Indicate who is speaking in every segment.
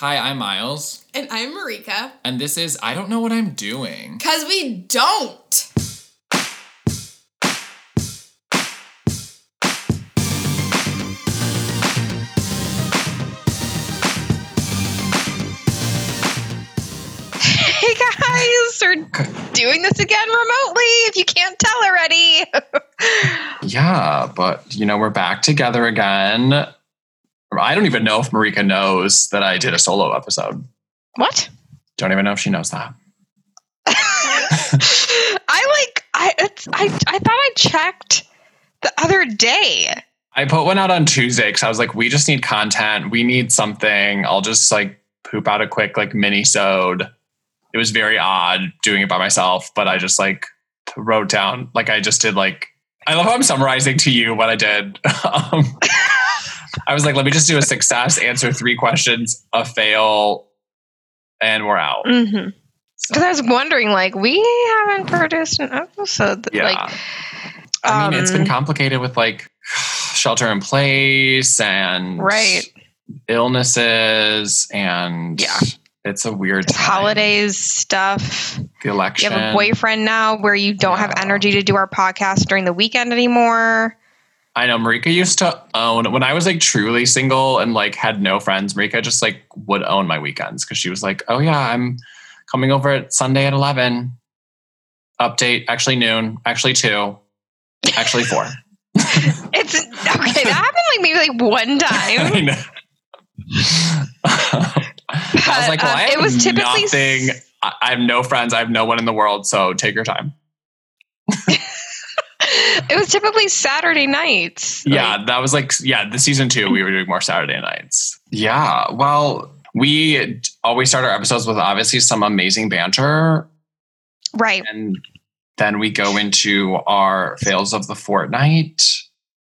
Speaker 1: Hi, I'm Miles,
Speaker 2: And I'm Marika.
Speaker 1: and this is I Don't Know What I'm Doing.
Speaker 2: Because we don't.
Speaker 3: Hey guys, we're doing this again remotely if you can't tell already.
Speaker 1: Yeah, but you know, we're back together again. I don't even know if Marika knows that I did a solo episode.
Speaker 3: what?
Speaker 1: Don't even know if she knows that.
Speaker 3: I like I it's, I I thought I checked the other day.
Speaker 1: I put one out on Tuesday because I was like, we just need content. We need something. I'll just like poop out a quick like mini sode. It was very odd doing it by myself, but I just like wrote down like I just did like I love how I'm summarizing to you what I did. um, I was like, let me just do a success, answer three questions, a fail, and we're out.
Speaker 3: Mhm.
Speaker 1: So,
Speaker 3: Cuz I was wondering like we haven't produced an episode that,
Speaker 1: yeah.
Speaker 3: like
Speaker 1: I mean, it's been
Speaker 3: um,
Speaker 1: complicated with like shelter in place and
Speaker 3: Right.
Speaker 1: illnesses and
Speaker 3: Yeah.
Speaker 1: it's a weird time.
Speaker 3: holidays stuff.
Speaker 1: The
Speaker 3: You
Speaker 1: election.
Speaker 3: have a boyfriend now where you don't have energy to do our podcast during the weekend anymore.
Speaker 1: I know Marika used to own when I was like truly single and like had no friends. Marika just like would own my weekends because she was like, "Oh yeah, I'm coming over at Sunday at eleven. Update actually noon, actually two, actually four.
Speaker 3: It's okay. That happened like maybe like one time.
Speaker 1: I know. I was like, well,
Speaker 3: um, it was typically
Speaker 1: nothing. I have no friends. I have no one in the world. So take your time.
Speaker 3: It was typically Saturday nights.
Speaker 1: Yeah, that was like yeah, the season two we were doing more Saturday nights. Yeah, well, we always start our episodes with obviously some amazing banter,
Speaker 3: Right.
Speaker 1: and then we go into our fails of the fortnight.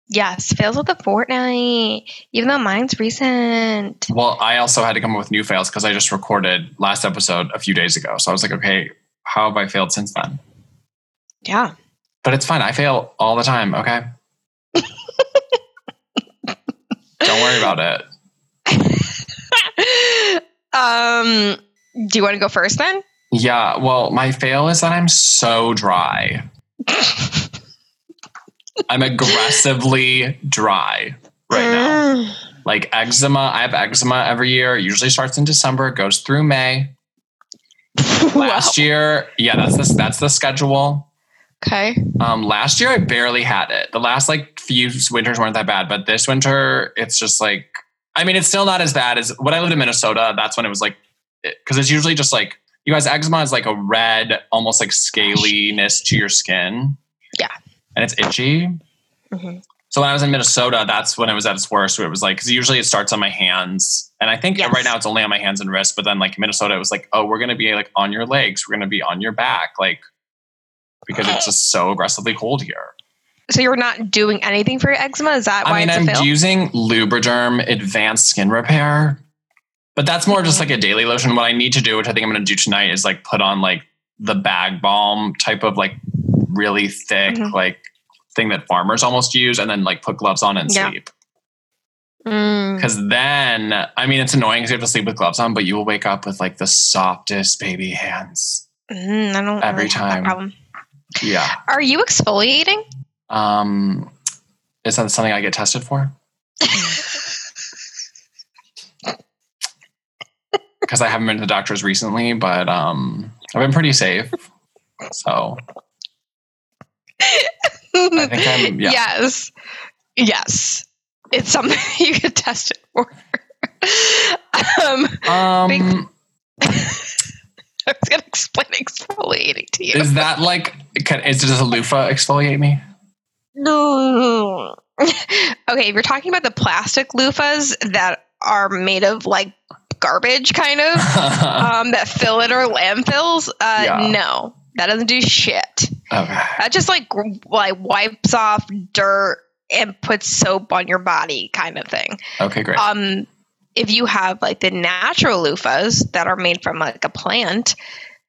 Speaker 3: Yes. Fails of the fortnight. Even though mine's recent.
Speaker 1: Well, I also had to come up with new fails because I just recorded last episode a few days ago. So I was like, okay, how have I failed since then?
Speaker 3: Yeah.
Speaker 1: But it's fine. I fail all the time. Okay. Don't worry about it.
Speaker 3: um, do you want to go first then?
Speaker 1: Yeah. Well, my fail is that I'm so dry. I'm aggressively dry right now.
Speaker 3: Mm.
Speaker 1: Like eczema, I have eczema every year. It usually starts in December, goes through May. Last year, yeah, that's the that's the schedule.
Speaker 3: Okay.
Speaker 1: Um, last year I barely had it. The last like few winters weren't that bad, but this winter it's just like I mean, it's still not as bad as when I lived in Minnesota. That's when it was like because it's usually just like you guys eczema is like a red, almost like scaliness to your skin.
Speaker 3: Yeah.
Speaker 1: and it's itchy.
Speaker 3: Mhm.
Speaker 1: So when I was in Minnesota, that's when it was at its worst. Where it was like because usually it starts on my hands, and I think
Speaker 3: Yes.
Speaker 1: right now it's only on my hands and wrists. But then like Minnesota, it was like, oh, we're gonna be like on your legs, we're gonna be on your back, like because it's just so aggressively cold here.
Speaker 3: So you're not doing anything for your eczema? Is that why
Speaker 1: I mean, I'm
Speaker 3: fail?
Speaker 1: using Lubriderm Advanced Skin Repair, but that's more just like a daily lotion. What I need to do, which I think I'm going to do tonight, is like put on like the bag balm type of like really thick
Speaker 3: Mhm.
Speaker 1: like thing that farmers almost use, and then like put gloves on and
Speaker 3: Yeah.
Speaker 1: sleep.
Speaker 3: Mm.
Speaker 1: Because then, I mean, it's annoying because you have to sleep with gloves on, but you will wake up with like the softest baby hands.
Speaker 3: Mm, I don't
Speaker 1: Every
Speaker 3: really
Speaker 1: time. Yeah.
Speaker 3: Are you exfoliating?
Speaker 1: Um, is that something I get tested for? Because I haven't been to the doctors recently, but um, I've been pretty safe. So I think I'm, yeah.
Speaker 3: Yes. Yes. It's something you get tested for. um,
Speaker 1: Um,
Speaker 3: I was going to explain exfoliating to you.
Speaker 1: is that like, can, is does a loofah exfoliate me?
Speaker 3: No. okay, if you're talking about the plastic loofahs that are made of like garbage, kind of, um, that fill in our landfills, uh,
Speaker 1: Yeah.
Speaker 3: no, that doesn't do shit.
Speaker 1: okay.
Speaker 3: That just like like wipes off dirt and puts soap on your body, kind of thing.
Speaker 1: Okay, great.
Speaker 3: Um, if you have like the natural loofahs that are made from like a plant,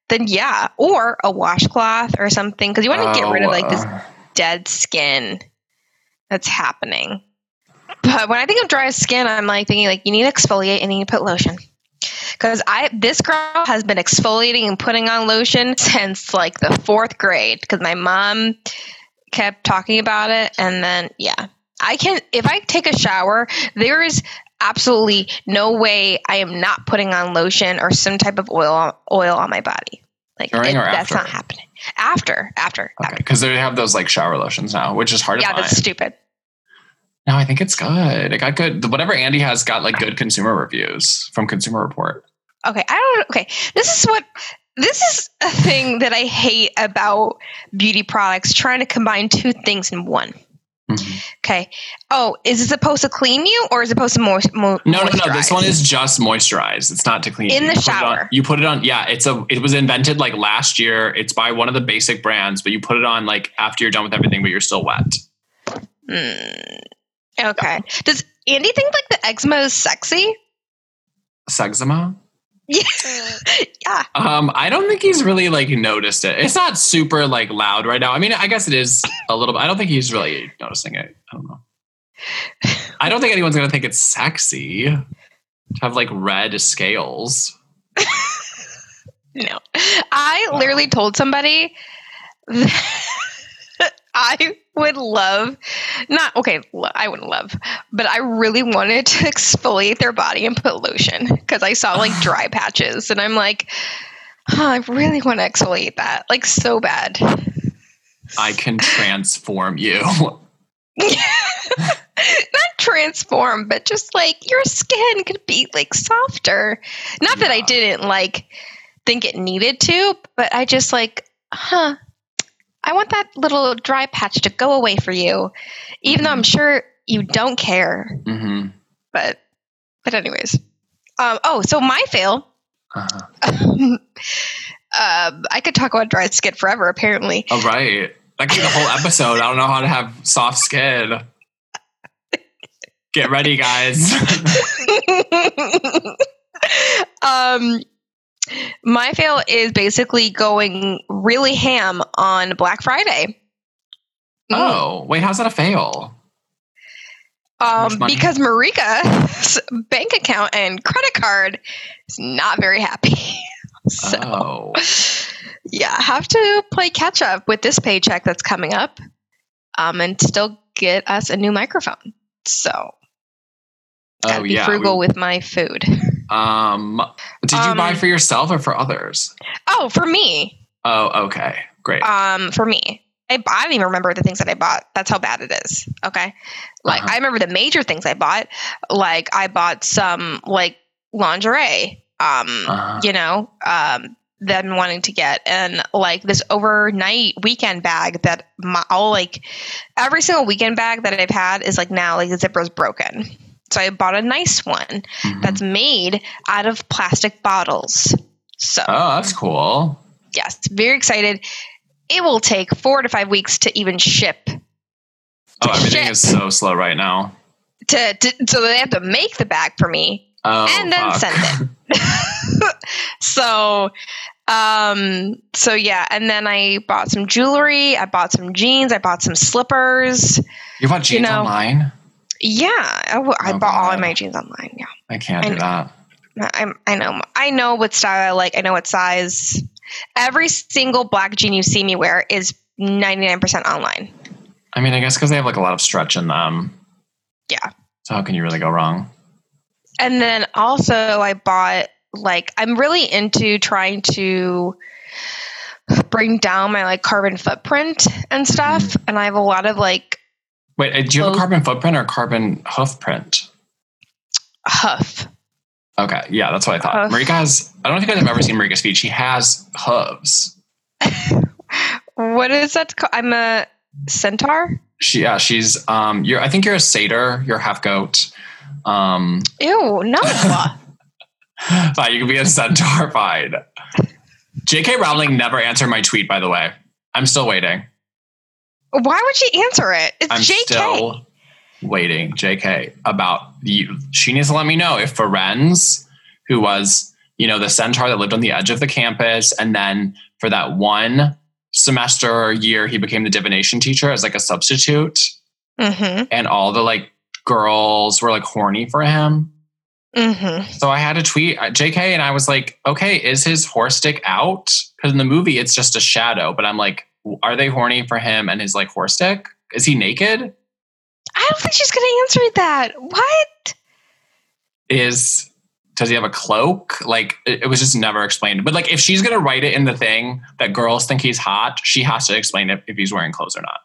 Speaker 3: then yeah, or a washcloth or something, because you want to get rid of like this
Speaker 1: uh,
Speaker 3: dead skin that's happening. But when I think of dry skin, I'm like thinking like you need to exfoliate and you need to put lotion. because I this girl has been exfoliating and putting on lotion since like the fourth grade because my mom kept talking about it, and then yeah, I can if I take a shower, there is absolutely no way I am not putting on lotion or some type of oil oil on my body. Like it- that's not happening. After, after,
Speaker 1: Okay, because they have those like shower lotions now, which is hard to
Speaker 3: Yeah,
Speaker 1: find.
Speaker 3: that's stupid.
Speaker 1: no, I think it's good. It got good. Whatever Andy has got like good consumer reviews from Consumer Report.
Speaker 3: Okay, I don't. Okay, this is what. This is a thing that I hate about beauty products trying to combine two things in one.
Speaker 1: Mhm.
Speaker 3: Okay. Oh, is it supposed to clean you or is it supposed to moist? Mo-
Speaker 1: No, no, no. This one is just moisturized. It's not to clean.
Speaker 3: In
Speaker 1: You
Speaker 3: the
Speaker 1: put it on-
Speaker 3: shower.
Speaker 1: you put it on. Yeah, it's a. It was invented like last year. It's by one of the basic brands, but you put it on like after you're done with everything, but you're still wet.
Speaker 3: Mm, okay. Does Andy think like the eczema is sexy?
Speaker 1: Sexema.
Speaker 3: Yeah. yeah.
Speaker 1: Um, I don't think he's really like noticed it. It's not super like loud right now. I mean, I guess it is a little bit. I don't think he's really noticing it. I don't know. I don't think anyone's gonna think it's sexy to have like red scales.
Speaker 3: No. I literally told somebody that I would love, not, okay, I wouldn't love, but I really wanted to exfoliate their body and put lotion because I saw like dry patches and I'm like, huh, I really want to exfoliate that, like so bad.
Speaker 1: I can transform you.
Speaker 3: not transform, but just like your skin could be like softer. Not that I didn't like think it needed to, but I just like, huh. I want that little dry patch to go away for you, even though I'm sure you don't care.
Speaker 1: hmm
Speaker 3: But, but anyways, um. Oh, so my fail.
Speaker 1: uh
Speaker 3: um, I could talk about dry skin forever. Apparently,
Speaker 1: All right. That could be the whole episode. I don't know how to have soft skin. Get ready, guys.
Speaker 3: um, my fail is basically going really ham on Black Friday.
Speaker 1: oh, wait, how's that a fail?
Speaker 3: Um, because Marika's bank account and credit card is not very happy. so,
Speaker 1: Oh.
Speaker 3: yeah, have to play catch up with this paycheck that's coming up um, and still get us a new microphone. So, gotta
Speaker 1: Oh
Speaker 3: be
Speaker 1: yeah.
Speaker 3: frugal
Speaker 1: we-
Speaker 3: with my food.
Speaker 1: um did you buy
Speaker 3: Um,
Speaker 1: for yourself or for others?
Speaker 3: Oh, for me.
Speaker 1: Oh, okay. Great.
Speaker 3: Um, for me. I, I don't even remember the things that I bought. That's how bad it is. Okay. Like
Speaker 1: Uh-huh.
Speaker 3: I remember the major things I bought. Like I bought some like lingerie. Um,
Speaker 1: Uh-huh.
Speaker 3: you know, um, that I'm wanting to get, and like this overnight weekend bag that my all like every single weekend bag that I've had is like now like the zipper's broken. So I bought a nice one
Speaker 1: Mhm.
Speaker 3: that's made out of plastic bottles. So
Speaker 1: Oh, that's cool.
Speaker 3: yes, very excited. It will take four to five weeks to even ship.
Speaker 1: Oh, everything
Speaker 3: Shit.
Speaker 1: is so slow right now.
Speaker 3: To, to so they have to make the bag for me
Speaker 1: Oh,
Speaker 3: and then
Speaker 1: fuck.
Speaker 3: send it. so, um, so yeah, and then I bought some jewelry. I bought some jeans. I bought some slippers.
Speaker 1: You bought jeans
Speaker 3: know,
Speaker 1: online?
Speaker 3: Yeah, I, w- I
Speaker 1: Oh,
Speaker 3: bought all of
Speaker 1: God.
Speaker 3: my jeans online. Yeah,
Speaker 1: I can't
Speaker 3: I
Speaker 1: do
Speaker 3: know.
Speaker 1: that.
Speaker 3: I, I know. I know what style I like. I know what size. Every single black jean you see me wear is ninety nine percent online.
Speaker 1: I mean, I guess because they have like a lot of stretch in them.
Speaker 3: Yeah.
Speaker 1: So how can you really go wrong?
Speaker 3: And then also I bought like I'm really into trying to bring down my like carbon footprint and stuff mm-hmm. and I have a lot of like
Speaker 1: Wait, uh, do you have a carbon footprint or carbon hoof print?
Speaker 3: huff.
Speaker 1: Okay, yeah, that's what I thought.
Speaker 3: Hoof.
Speaker 1: Marika has. I don't know if you guys have ever seen Marika's feet. She has hooves.
Speaker 3: What is that called? I'm a centaur?
Speaker 1: She, yeah, she's. Um, you're. I think you're a satyr. You're half goat. Um,
Speaker 3: Ew, no.
Speaker 1: fine, you can be a centaur. Fine. J.K. Rowling never answered my tweet. By the way, I'm still waiting.
Speaker 3: Why would she answer it? It's
Speaker 1: I'm
Speaker 3: JK.
Speaker 1: still waiting, JK, about you. She needs to let me know if Firenze, who was, you know, the centaur that lived on the edge of the campus, and then for that one semester or year, he became the divination teacher as like a substitute,
Speaker 3: hmm
Speaker 1: and all the like girls were like horny for him.
Speaker 3: Mm-hmm.
Speaker 1: So I had to tweet uh, JK and I was like, okay, is his horse stick out? Because in the movie, it's just a shadow. But I'm like, are they horny for him and his like horse stick? Is he naked?
Speaker 3: I don't think she's going to answer that. What?
Speaker 1: Is does he have a cloak? Like it, it was just never explained. But like if she's gonna write it in the thing that girls think he's hot, she has to explain it if he's wearing clothes or not.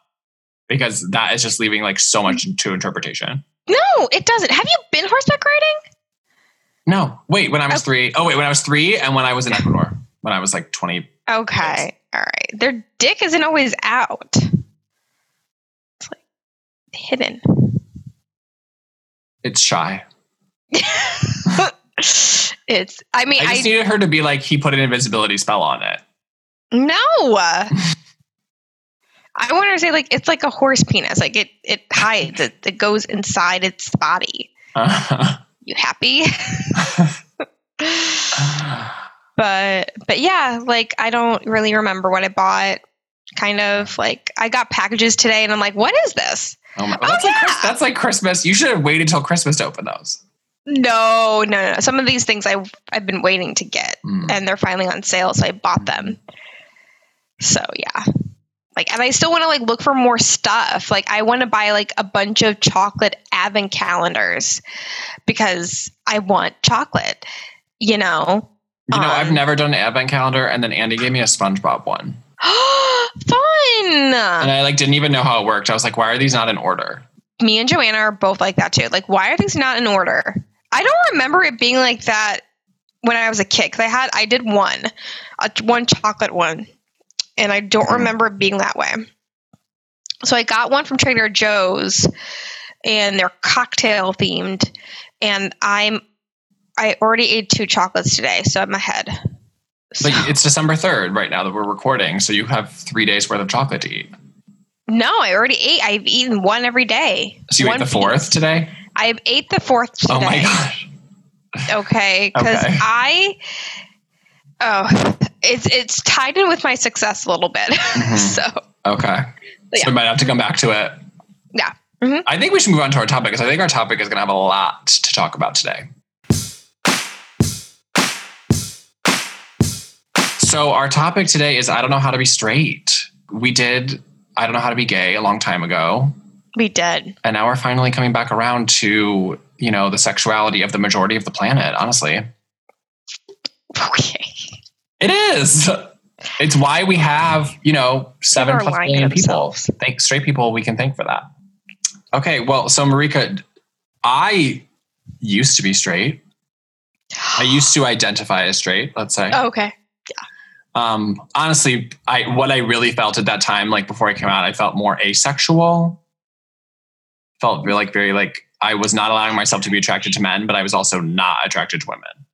Speaker 1: Because that is just leaving like so much to interpretation.
Speaker 3: No, it doesn't. Have you been horseback riding?
Speaker 1: No, wait. When I was
Speaker 3: Okay.
Speaker 1: three, oh wait, when I was three, and when I was in Ecuador, when I was like twenty.
Speaker 3: Okay. All right. Their dick isn't always out. It's like hidden.
Speaker 1: It's shy.
Speaker 3: it's I mean
Speaker 1: I
Speaker 3: I,
Speaker 1: just needed her to be like he put an invisibility spell on it.
Speaker 3: no. I want to say like it's like a horse penis. Like it it hides. It, it goes inside its body. You happy? but but yeah, like I don't really remember what I bought. Kind of like I got packages today and I'm like, what is this?
Speaker 1: oh my,
Speaker 3: Oh,
Speaker 1: that's, like, Chris- that's like Christmas. You should have waited till Christmas to open those.
Speaker 3: No, no, no. Some of these things I've I've been waiting to get,
Speaker 1: Mm.
Speaker 3: and they're finally on sale, so I bought them. So yeah, like, and I still want to like look for more stuff. Like, I want to buy like a bunch of chocolate advent calendars because I want chocolate. You know,
Speaker 1: You know, I've
Speaker 3: Um,
Speaker 1: never done an advent calendar, and then Andy gave me a SpongeBob one,
Speaker 3: fun.
Speaker 1: and I like didn't even know how it worked. I was like, why are these not in order?
Speaker 3: Me and Joanna are both like that too. Like, why are things not in order? I don't remember it being like that when I was a kid. 'cause I had I did one, a, one chocolate one, and I don't
Speaker 1: Mhm.
Speaker 3: remember it being that way. So I got one from Trader Joe's, and they're cocktail themed, and I'm I already ate two chocolates today, so I'm ahead. So,
Speaker 1: Like it's December third right now that we're recording, so you have three days worth of chocolate to eat.
Speaker 3: no, I already ate. I've eaten one every day.
Speaker 1: So you
Speaker 3: One
Speaker 1: ate the fourth
Speaker 3: piece.
Speaker 1: today?
Speaker 3: I ate the fourth today.
Speaker 1: Oh my gosh!
Speaker 3: okay because
Speaker 1: Okay.
Speaker 3: i oh it's it's tied in with my success a little bit
Speaker 1: Mhm.
Speaker 3: so
Speaker 1: Okay,
Speaker 3: Yeah.
Speaker 1: so we might have to come back to it.
Speaker 3: Yeah. Mhm.
Speaker 1: I think we should move on to our topic because I think our topic is going to have a lot to talk about today. So our topic today is I don't know how to be straight. We did I don't know how to be gay a long time ago.
Speaker 3: we did.
Speaker 1: And now we're finally coming back around to you know the sexuality of the majority of the planet honestly.
Speaker 3: Okay.
Speaker 1: It is. It's why we have you know seven plus
Speaker 3: to
Speaker 1: billion people. thank straight people we can thank for that. Okay well so marika i used to be straight. I used to identify as straight let's say.
Speaker 3: Oh, okay
Speaker 1: um honestly i what i really felt at that time like before i came out i felt more asexual. Felt like very like i was not allowing myself to be attracted to men but i was also not attracted to women.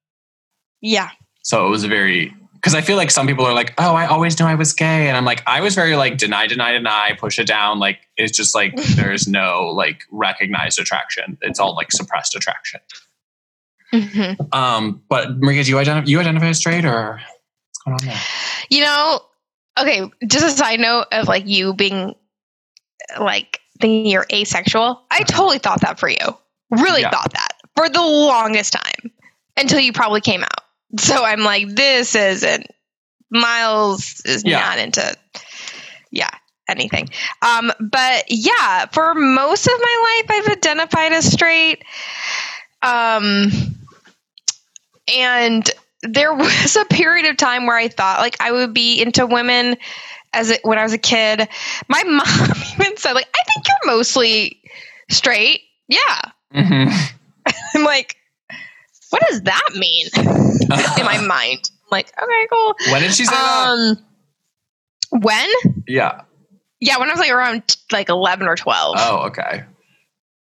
Speaker 3: Yeah.
Speaker 1: So it was a very because i feel like some people are like oh i always knew i was gay. And i'm like i was very like deny deny deny push it down. Like it's just like there's no like recognized attraction. It's all like suppressed attraction.
Speaker 3: Mhm.
Speaker 1: um but marika do you identify you identify as straight or going on there?
Speaker 3: You know okay just a side note of like you being like thinking you're asexual i totally thought that for you. Really
Speaker 1: Yeah.
Speaker 3: thought that for the longest time until you probably came out. So i'm like this isn't miles is
Speaker 1: Yeah.
Speaker 3: not into yeah anything. Um but yeah for most of my life i've identified as straight. Um and there was a period of time where i thought like i would be into women as it, when i was a kid. My mom even said like i think you're mostly straight. Yeah.
Speaker 1: Mhm.
Speaker 3: i'm like what does that mean in my mind? I'm like okay cool.
Speaker 1: When did she say that?
Speaker 3: Um when?
Speaker 1: Yeah.
Speaker 3: Yeah when i was like around like 11 or 12
Speaker 1: oh okay.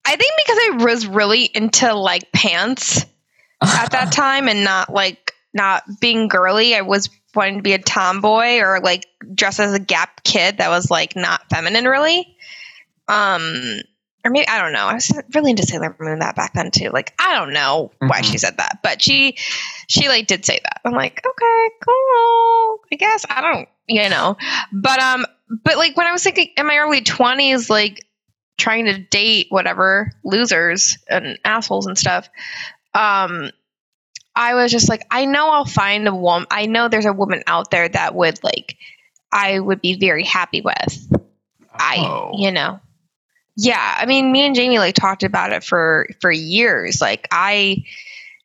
Speaker 3: I think because i was really into like pants at that time and not like not being girly i was wanting to be a tomboy or like dress as a gap kid that was like not feminine really. Um or maybe i don't know. I was really into sailor moon that back then too. Like i don't know why
Speaker 1: Mhm.
Speaker 3: she said that but she she like did say that. I'm like okay cool. I guess i don't you know. But um but like when i was thinking in my early 20s like trying to date whatever losers and assholes and stuff um I was just like, I know I'll find a woman. I know there's a woman out there that would like, I would be very happy with. I,
Speaker 1: Oh.
Speaker 3: you know, yeah. I mean, me and Jamie like talked about it for for years. Like, I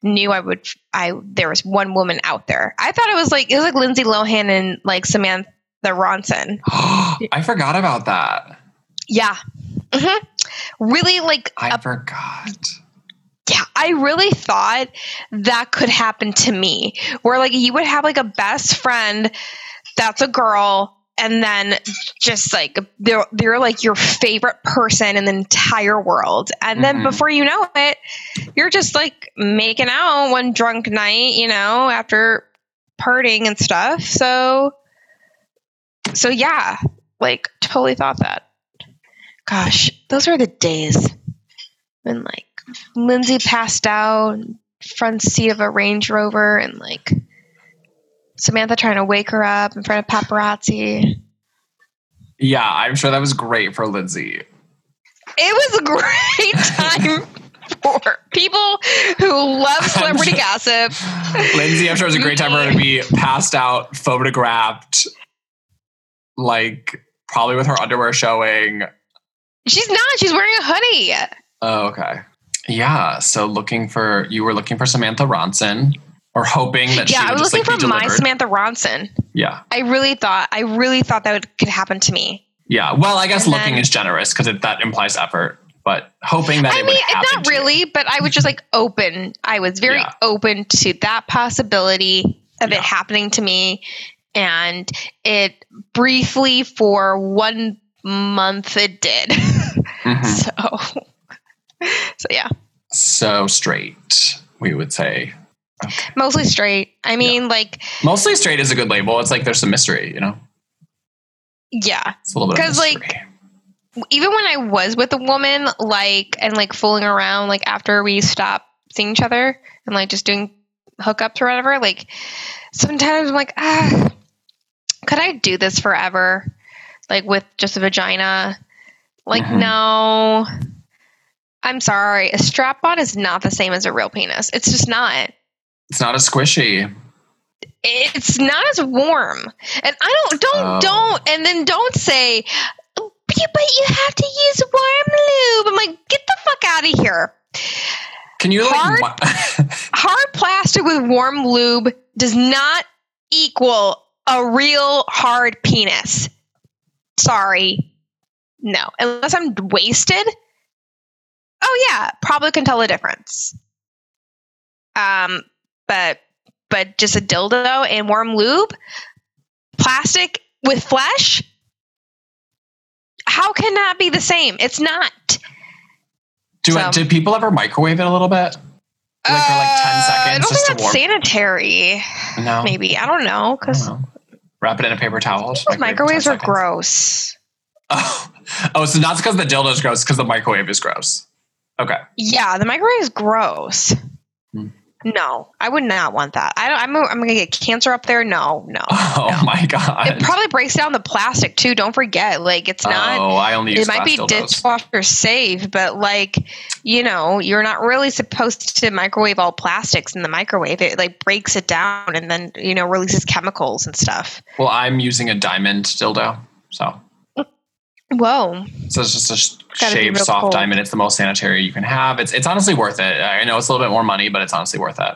Speaker 3: knew I would. I there was one woman out there. I thought it was like it was like Lindsay Lohan and like Samantha Ronson.
Speaker 1: I forgot about that.
Speaker 3: Yeah. Mm-hmm. Really, like
Speaker 1: I
Speaker 3: a
Speaker 1: forgot.
Speaker 3: I really thought that could happen to me, where like you would have like a best friend that's a girl, and then just like they're they're like your favorite person in the entire world, and then
Speaker 1: Mhm.
Speaker 3: before you know it, you're just like making out one drunk night, you know, after partying and stuff. So, so yeah, like totally thought that. Gosh, those are the days when like Lindsay passed out, front seat of a Range Rover, and like Samantha trying to wake her up in front of paparazzi.
Speaker 1: Yeah, I'm sure that was great for Lindsay.
Speaker 3: It was a great time for people who love celebrity gossip.
Speaker 1: Lindsay, I'm sure it was a great time for her to be passed out, photographed, like probably with her underwear showing.
Speaker 3: She's not. She's wearing a hoodie.
Speaker 1: Oh, okay. Yeah. So looking for you were looking for Samantha Ronson, or hoping that
Speaker 3: Yeah, I was
Speaker 1: just like
Speaker 3: looking
Speaker 1: be
Speaker 3: for my. Samantha Ronson.
Speaker 1: yeah.
Speaker 3: I really thought. I really thought that would, could happen to me.
Speaker 1: Yeah. Well, I guess
Speaker 3: And
Speaker 1: looking
Speaker 3: then-
Speaker 1: is generous because that implies effort, but hoping that
Speaker 3: I
Speaker 1: it
Speaker 3: mean,
Speaker 1: would happen.
Speaker 3: not
Speaker 1: to you.
Speaker 3: really, but I was just like open. I was very
Speaker 1: Yeah.
Speaker 3: open to that possibility of
Speaker 1: Yeah.
Speaker 3: it happening to me. And it briefly, for one month, it did.
Speaker 1: Mhm.
Speaker 3: so, so yeah,
Speaker 1: So straight, we would say. Okay.
Speaker 3: mostly straight. I mean, like,
Speaker 1: Mostly straight is a good label. It's like there's some mystery, you know.
Speaker 3: yeah.
Speaker 1: It's a little bit of
Speaker 3: 'Cause, like. Even when I was with a woman, like, and like fooling around, like after we stopped seeing each other and like just doing hookups or whatever, like, sometimes I'm like, ah, could I do this forever? Like with just a vagina? Like,
Speaker 1: Mhm.
Speaker 3: no. I'm sorry. A strap on is not the same as a real penis. It's just not.
Speaker 1: it's not as squishy.
Speaker 3: It's not as warm. And I don't, don't,
Speaker 1: Oh.
Speaker 3: don't, and then don't say, "Oh, but you, but you have to use warm lube. I'm like, get the fuck out of here.
Speaker 1: Can you like?
Speaker 3: Hard- Hard plastic with warm lube does not equal a real hard penis. Sorry. No. Unless I'm wasted. Oh yeah, probably can tell the difference. Um, but but just a dildo and warm lube, plastic with flesh. How can that be the same? It's not.
Speaker 1: do
Speaker 3: so-
Speaker 1: did people ever microwave it a little bit? Like for like ten
Speaker 3: Uh,
Speaker 1: seconds,
Speaker 3: I don't
Speaker 1: just
Speaker 3: think that's sanitary.
Speaker 1: no,
Speaker 3: Maybe I don't know because
Speaker 1: wrap it in a paper towel. microwave
Speaker 3: microwaves are gross.
Speaker 1: Oh, oh, so not because the dildo is gross, because the microwave is gross. Okay.
Speaker 3: Yeah, the microwave is gross.
Speaker 1: Hmm.
Speaker 3: No, I would not want that. I don't. I'm. I'm gonna get cancer up there. No, no.
Speaker 1: Oh
Speaker 3: No.
Speaker 1: my god.
Speaker 3: It probably breaks down the plastic too. Don't forget, like it's not.
Speaker 1: Oh, I only use
Speaker 3: it might be dishwasher safe, but like you know, you're not really supposed to microwave all plastics in the microwave. It like breaks it down and then you know releases chemicals and stuff.
Speaker 1: Well, I'm using a diamond dildo, so
Speaker 3: Whoa.
Speaker 1: so it's just a sh- shaved soft
Speaker 3: cold.
Speaker 1: diamond. It's the most sanitary you can have. It's it's honestly worth it. I know it's a little bit more money, but it's honestly worth it.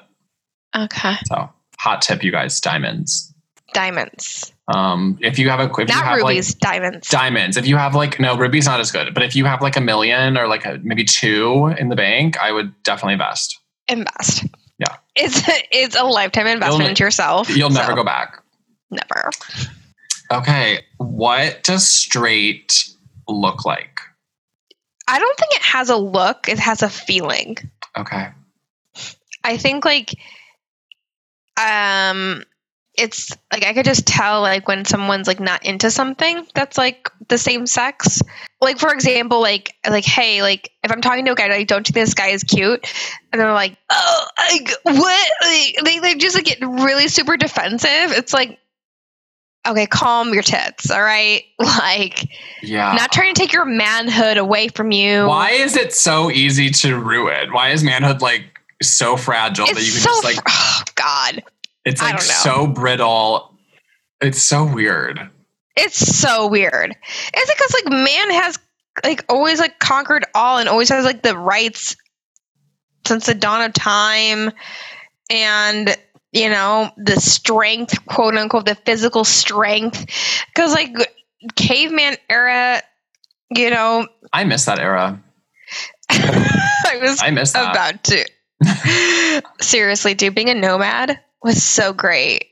Speaker 3: Okay.
Speaker 1: So hot tip, you guys, diamonds.
Speaker 3: Diamonds,
Speaker 1: Um, if you have a if
Speaker 3: not
Speaker 1: have
Speaker 3: rubies.
Speaker 1: like
Speaker 3: diamonds.
Speaker 1: diamonds, if you have like no ruby's not as good, but if you have like a million or like a, maybe two in the bank, I would definitely invest.
Speaker 3: invest.
Speaker 1: Yeah.
Speaker 3: It's it's a lifetime investment
Speaker 1: You'll-
Speaker 3: into yourself.
Speaker 1: You'll never go back.
Speaker 3: Never.
Speaker 1: Okay, what does straight look like?
Speaker 3: I don't think it has a look. It has a feeling.
Speaker 1: Okay.
Speaker 3: I think like um it's like I could just tell like when someone's like not into something that's like the same sex. Like for example, like like hey, like if I'm talking to a guy, like don't you think this guy is cute? And they're like, oh, like, what? Like, they they just like get really super defensive. It's like, okay, calm your tits, all right? Like,
Speaker 1: Yeah.
Speaker 3: not trying to take your manhood away from you.
Speaker 1: Why is it so easy to ruin? Why is manhood like so fragile that you can
Speaker 3: so
Speaker 1: just like
Speaker 3: fr- oh, God.
Speaker 1: it's like so brittle. It's so weird.
Speaker 3: It's so weird. It's because like man has like always like conquered all and always has like the rights since the dawn of time and you know the strength quote unquote the physical strength because like caveman era you know
Speaker 1: I miss that era.
Speaker 3: i was
Speaker 1: I miss that.
Speaker 3: about to seriously dude being a nomad was so great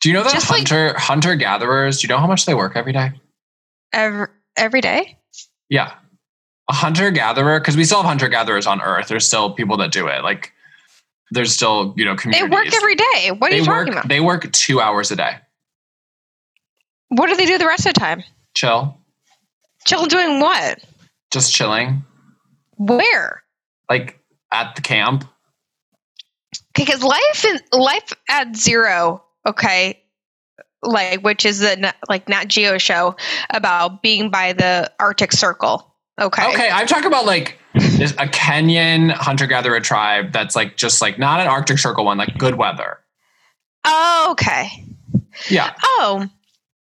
Speaker 1: Do you know that
Speaker 3: Just like-
Speaker 1: hunter hunter gatherers? Do you know how much they work every day?
Speaker 3: every, every day
Speaker 1: Yeah. A hunter gatherer, because we still have hunter gatherers on Earth. There's still people that do it. Like there's still, you know, communities.
Speaker 3: they work every day what are
Speaker 1: they
Speaker 3: you
Speaker 1: work
Speaker 3: talking about
Speaker 1: they work two hours a day.
Speaker 3: what do they do the rest of the time
Speaker 1: Chill.
Speaker 3: chill doing what
Speaker 1: Just chilling.
Speaker 3: where
Speaker 1: Like at the camp.
Speaker 3: because life in life at zero okay like which is the like Nat Geo show about being by the Arctic Circle. Okay.
Speaker 1: Okay, I'm talking about like this, a Kenyan hunter gatherer tribe that's like just like not an Arctic Circle one, like good weather.
Speaker 3: Oh, okay.
Speaker 1: Yeah,
Speaker 3: Oh,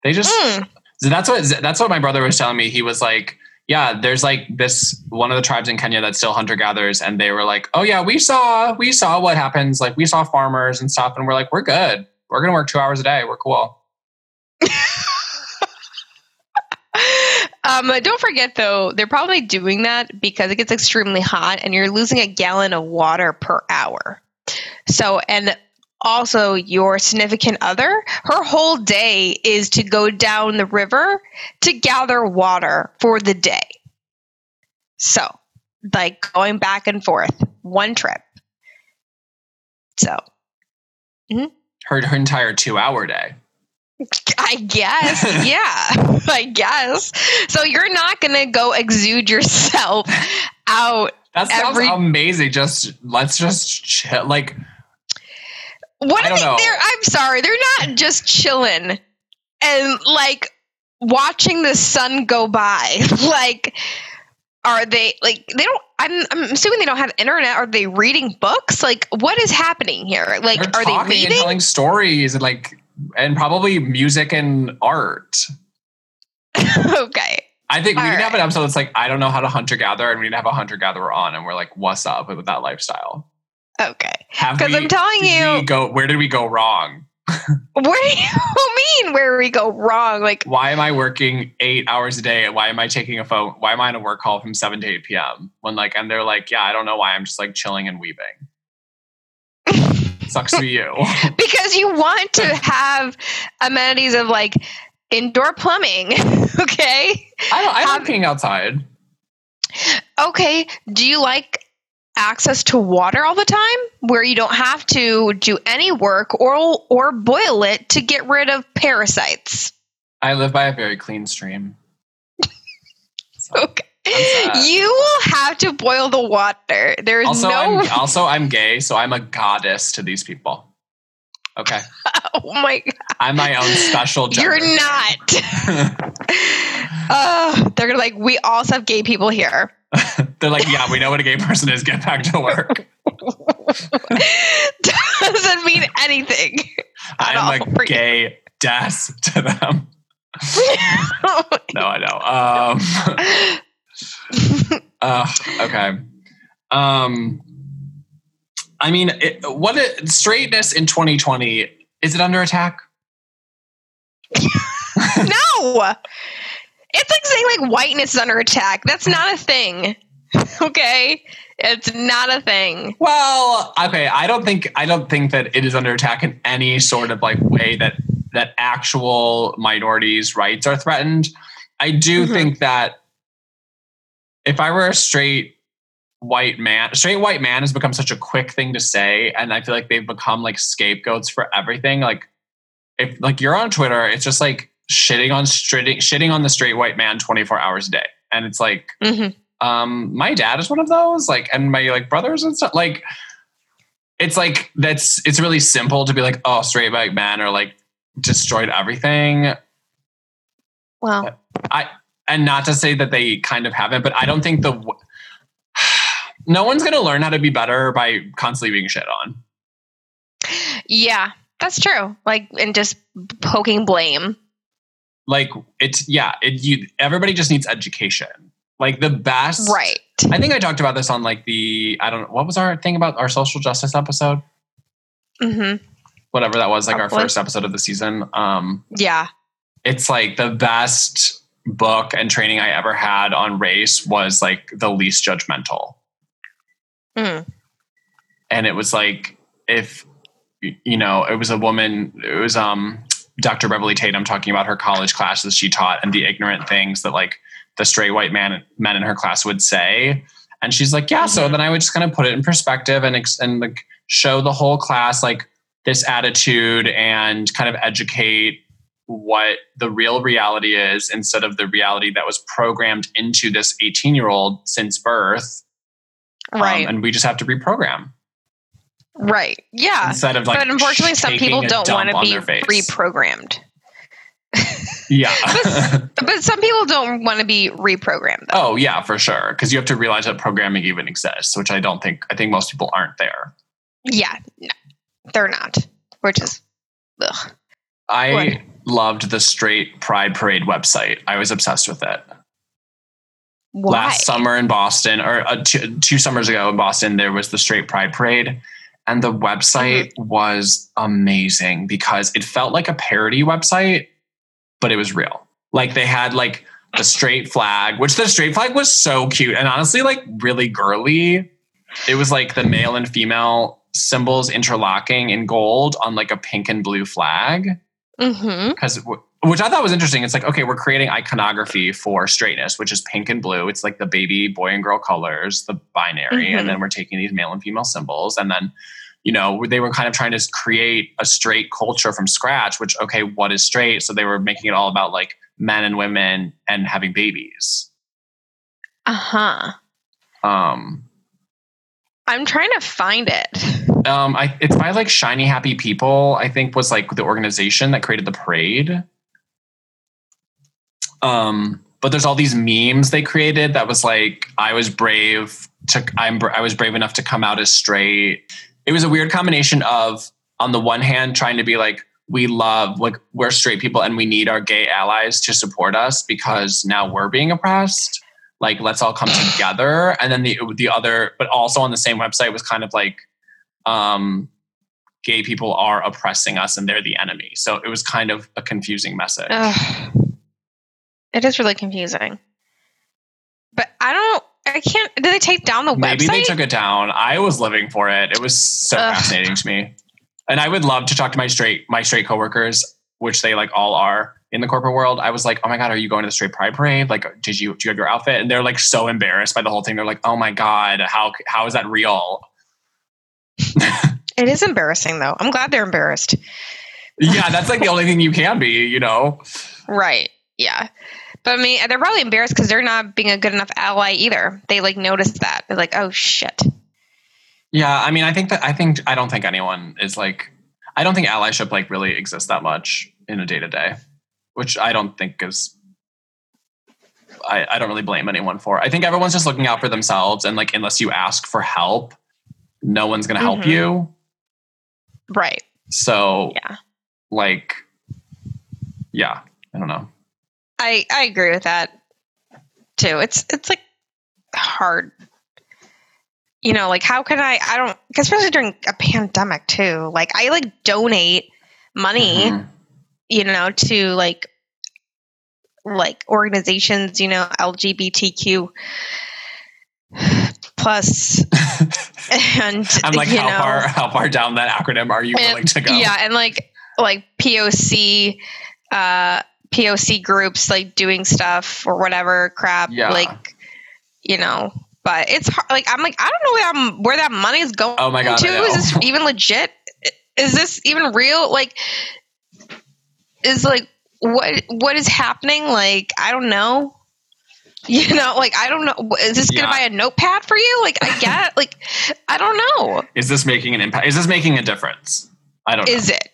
Speaker 1: they just
Speaker 3: mm.
Speaker 1: so that's what that's what my brother was telling me. He was like, yeah, there's like this one of the tribes in Kenya that's still hunter gatherers, and they were like, oh yeah, we saw we saw what happens. Like we saw farmers and stuff, and we're like, we're good. We're gonna work two hours a day. We're cool.
Speaker 3: um, don't forget though, they're probably doing that because it gets extremely hot and you're losing a gallon of water per hour. So, and also your significant other, her whole day is to go down the river to gather water for the day. So, like going back and forth, one trip. So,
Speaker 1: Her her entire two hour day.
Speaker 3: I guess, yeah, I guess. So you're not gonna go exude yourself out.
Speaker 1: That sounds
Speaker 3: Every-
Speaker 1: amazing. Just let's just chill. Like
Speaker 3: What
Speaker 1: I
Speaker 3: are they?
Speaker 1: know.
Speaker 3: They're, I'm sorry, they're not just chilling and like watching the sun go by. like, are they like they don't? I'm I'm assuming they don't have internet. Are they reading books? Like, what is happening here? Like,
Speaker 1: they're
Speaker 3: are they
Speaker 1: talking and
Speaker 3: reading?
Speaker 1: telling stories and like and probably music and art.
Speaker 3: okay.
Speaker 1: I think we to have an episode that's like, I don't know how to hunter gather, and we need to have a hunter gatherer on, and we're like, what's up with that lifestyle?
Speaker 3: Okay.
Speaker 1: Have
Speaker 3: 'Cause
Speaker 1: we-
Speaker 3: I'm telling you-
Speaker 1: we go where did we go wrong?
Speaker 3: Where do you mean where we go wrong? Like,
Speaker 1: Why am I working eight hours a day? Why am I taking a phone? Why am I on a work call from seven to eight p.m. When like, and they're like, yeah, I don't know why. I'm just like chilling and weaving. Sucks be you.
Speaker 3: because you want to have amenities of like indoor plumbing. okay.
Speaker 1: I don't. I like being outside.
Speaker 3: Okay. Do you like access to water all the time where you don't have to do any work or or boil it to get rid of parasites?
Speaker 1: I live by a very clean stream. So,
Speaker 3: Okay.
Speaker 1: I'm.
Speaker 3: You will have to boil the water. There is
Speaker 1: also,
Speaker 3: no
Speaker 1: I'm, also I'm gay, so I'm a goddess to these people. Okay,
Speaker 3: Oh my god.
Speaker 1: I'm my own special. Gender.
Speaker 3: You're not. uh, they're gonna like we also have gay people here.
Speaker 1: They're like, yeah, we know what a gay person is. Get back to work.
Speaker 3: Doesn't mean anything.
Speaker 1: I
Speaker 3: all
Speaker 1: am
Speaker 3: for
Speaker 1: a gay death to them. No, I know. Um, uh, okay. Um, I mean, it, what it, straightness in 2020 is it under attack?
Speaker 3: no. It's like saying like whiteness is under attack. That's not a thing. Okay? It's not a thing.
Speaker 1: Well, okay, I don't think I don't think that it is under attack in any sort of like way that that actual minorities' rights are threatened. I do
Speaker 3: Mhm.
Speaker 1: think that if I were a straight white man, straight white man has become such a quick thing to say, and I feel like they've become like scapegoats for everything. Like if like you're on Twitter, it's just like shitting on straight shitting on the straight white man 24 hours a day. And it's like
Speaker 3: Mhm.
Speaker 1: um my dad is one of those like and my like brothers and stuff like it's like that's it's really simple to be like oh straight white man or like destroyed everything
Speaker 3: Well,
Speaker 1: and not to say that they kind of haven't but i don't think the no one's gonna learn how to be better by constantly being shit on.
Speaker 3: Yeah, that's true. Like, and just poking blame.
Speaker 1: Like it's yeah, it you everybody just needs education. Like the best
Speaker 3: Right.
Speaker 1: I think I talked about this on like the I don't know what was our thing about our social justice episode?
Speaker 3: Mm-hmm.
Speaker 1: Whatever that was, like our first episode of the season. Um
Speaker 3: Yeah.
Speaker 1: it's like the best book and training I ever had on race was like the least judgmental.
Speaker 3: Mm.
Speaker 1: and it was like if you know it was a woman it was um dr beverly tatum talking about her college classes she taught and the ignorant things that like the straight white man men in her class would say and she's like yeah so
Speaker 3: Mhm.
Speaker 1: then i would just kind of put it in perspective and ex- and like show the whole class like this attitude and kind of educate what the real reality is instead of the reality that was programmed into this 18 year old since birth Um,
Speaker 3: Right.
Speaker 1: and we just have to reprogram
Speaker 3: right. Yeah.
Speaker 1: instead of like
Speaker 3: but unfortunately, some people don't want to be reprogrammed.
Speaker 1: yeah
Speaker 3: But some people don't want to be reprogrammed. Though.
Speaker 1: oh yeah for sure because you have to realize that programming even exists which i don't think i think most people aren't there
Speaker 3: Yeah. No, they're not. Which is, ugh.
Speaker 1: i? Loved the straight pride parade website. I was obsessed with it.
Speaker 3: Why?
Speaker 1: last summer in boston or uh, two, two summers ago in boston there was the straight pride parade and the website
Speaker 3: Mm-hmm.
Speaker 1: was amazing because it felt like a parody website but it was real. Like they had like the straight flag which the straight flag was so cute and honestly like really girly. It was like the male and female symbols interlocking in gold on like a pink and blue flag
Speaker 3: Mm-hmm.
Speaker 1: because which I thought was interesting. It's like okay, we're creating iconography for straightness, which is pink and blue. It's like the baby boy and girl colors, the binary,
Speaker 3: Mhm.
Speaker 1: and then we're taking these male and female symbols, and then you know they were kind of trying to create a straight culture from scratch. Which okay, what is straight? So they were making it all about like men and women and having babies.
Speaker 3: Uh huh.
Speaker 1: Um,
Speaker 3: I'm trying to find it.
Speaker 1: um, I, it's by like Shiny Happy People. I think was like the organization that created the parade. Um, but there's all these memes they created that was like I was brave to I'm I was brave enough to come out as straight. It was a weird combination of on the one hand trying to be like we love like we're straight people and we need our gay allies to support us because now we're being oppressed. Like let's all come together. And then the the other, but also on the same website was kind of like um gay people are oppressing us and they're the enemy. So it was kind of a confusing message.
Speaker 3: Ugh. It is really confusing. But I don't. I can't. Did they take down the
Speaker 1: Maybe
Speaker 3: website?
Speaker 1: Maybe they took it down. I was living for it. It was so
Speaker 3: Ugh.
Speaker 1: fascinating to me. And I would love to talk to my straight my straight coworkers, which they like all are in the corporate world. I was like, "Oh my god, are you going to the straight pride parade? Like, did you do you have your outfit?" And they're like so embarrassed by the whole thing. They're like, "Oh my god, how how is that real?"
Speaker 3: it is embarrassing, though. I'm glad they're embarrassed.
Speaker 1: yeah, that's like the only thing you can be, you know.
Speaker 3: Right. Yeah. But I mean, they're probably embarrassed because they're not being a good enough ally either. They like noticed that. They're like, oh shit.
Speaker 1: Yeah, I mean, I think that I think I don't think anyone is like I don't think allyship like really exists that much in a day to day, which I don't think is. I, I don't really blame anyone for. I think everyone's just looking out for themselves, and like unless you ask for help, no one's going to help
Speaker 3: Mhm.
Speaker 1: you.
Speaker 3: Right.
Speaker 1: So
Speaker 3: Yeah.
Speaker 1: like, yeah, I don't know.
Speaker 3: I I agree with that too. It's it's like hard. You know, like how can I I don't especially during a pandemic too. Like I like donate money,
Speaker 1: Mhm.
Speaker 3: You know, to like like organizations, you know, LGBTQ plus and
Speaker 1: I'm like, how
Speaker 3: know,
Speaker 1: far how far down that acronym are you
Speaker 3: and-
Speaker 1: willing to go?
Speaker 3: Yeah, and like like POC uh POC groups like doing stuff or whatever crap
Speaker 1: Yeah.
Speaker 3: like you know but it's hard like I'm like I don't know where I'm, where that money is going
Speaker 1: Oh my God,
Speaker 3: to. Is this even legit? Is this even real? Like is like what what is happening? Like I don't know. You know like I don't know. Is this
Speaker 1: Yeah.
Speaker 3: gonna buy a notepad for you? Like I get like I don't know.
Speaker 1: Is this making an impact? Is this making a difference? I don't know.
Speaker 3: is it?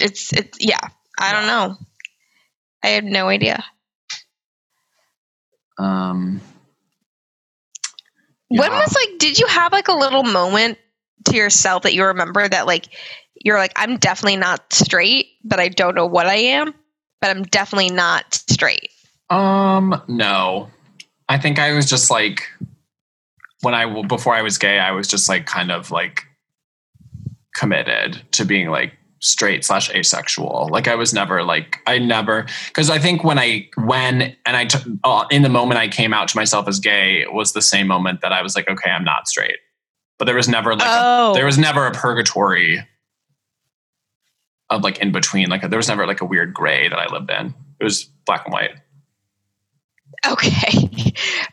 Speaker 3: It's it's yeah. I don't know. I have no idea.
Speaker 1: Um,
Speaker 3: When was like, did you have like a little moment to yourself that you remember that like you're like, I'm definitely not straight, but I don't know what I am, but I'm definitely not straight.
Speaker 1: Um, no. I think I was just like when I before I was gay, I was just like kind of like committed to being like straight slash asexual. Like I was never like I never because I think when I when and I took uh, in the moment I came out to myself as gay was the same moment that I was like okay I'm not straight. But there was never like
Speaker 3: oh,
Speaker 1: a, there was never a purgatory of like in between. Like there was never like a weird gray that I lived in. It was black and white.
Speaker 3: okay.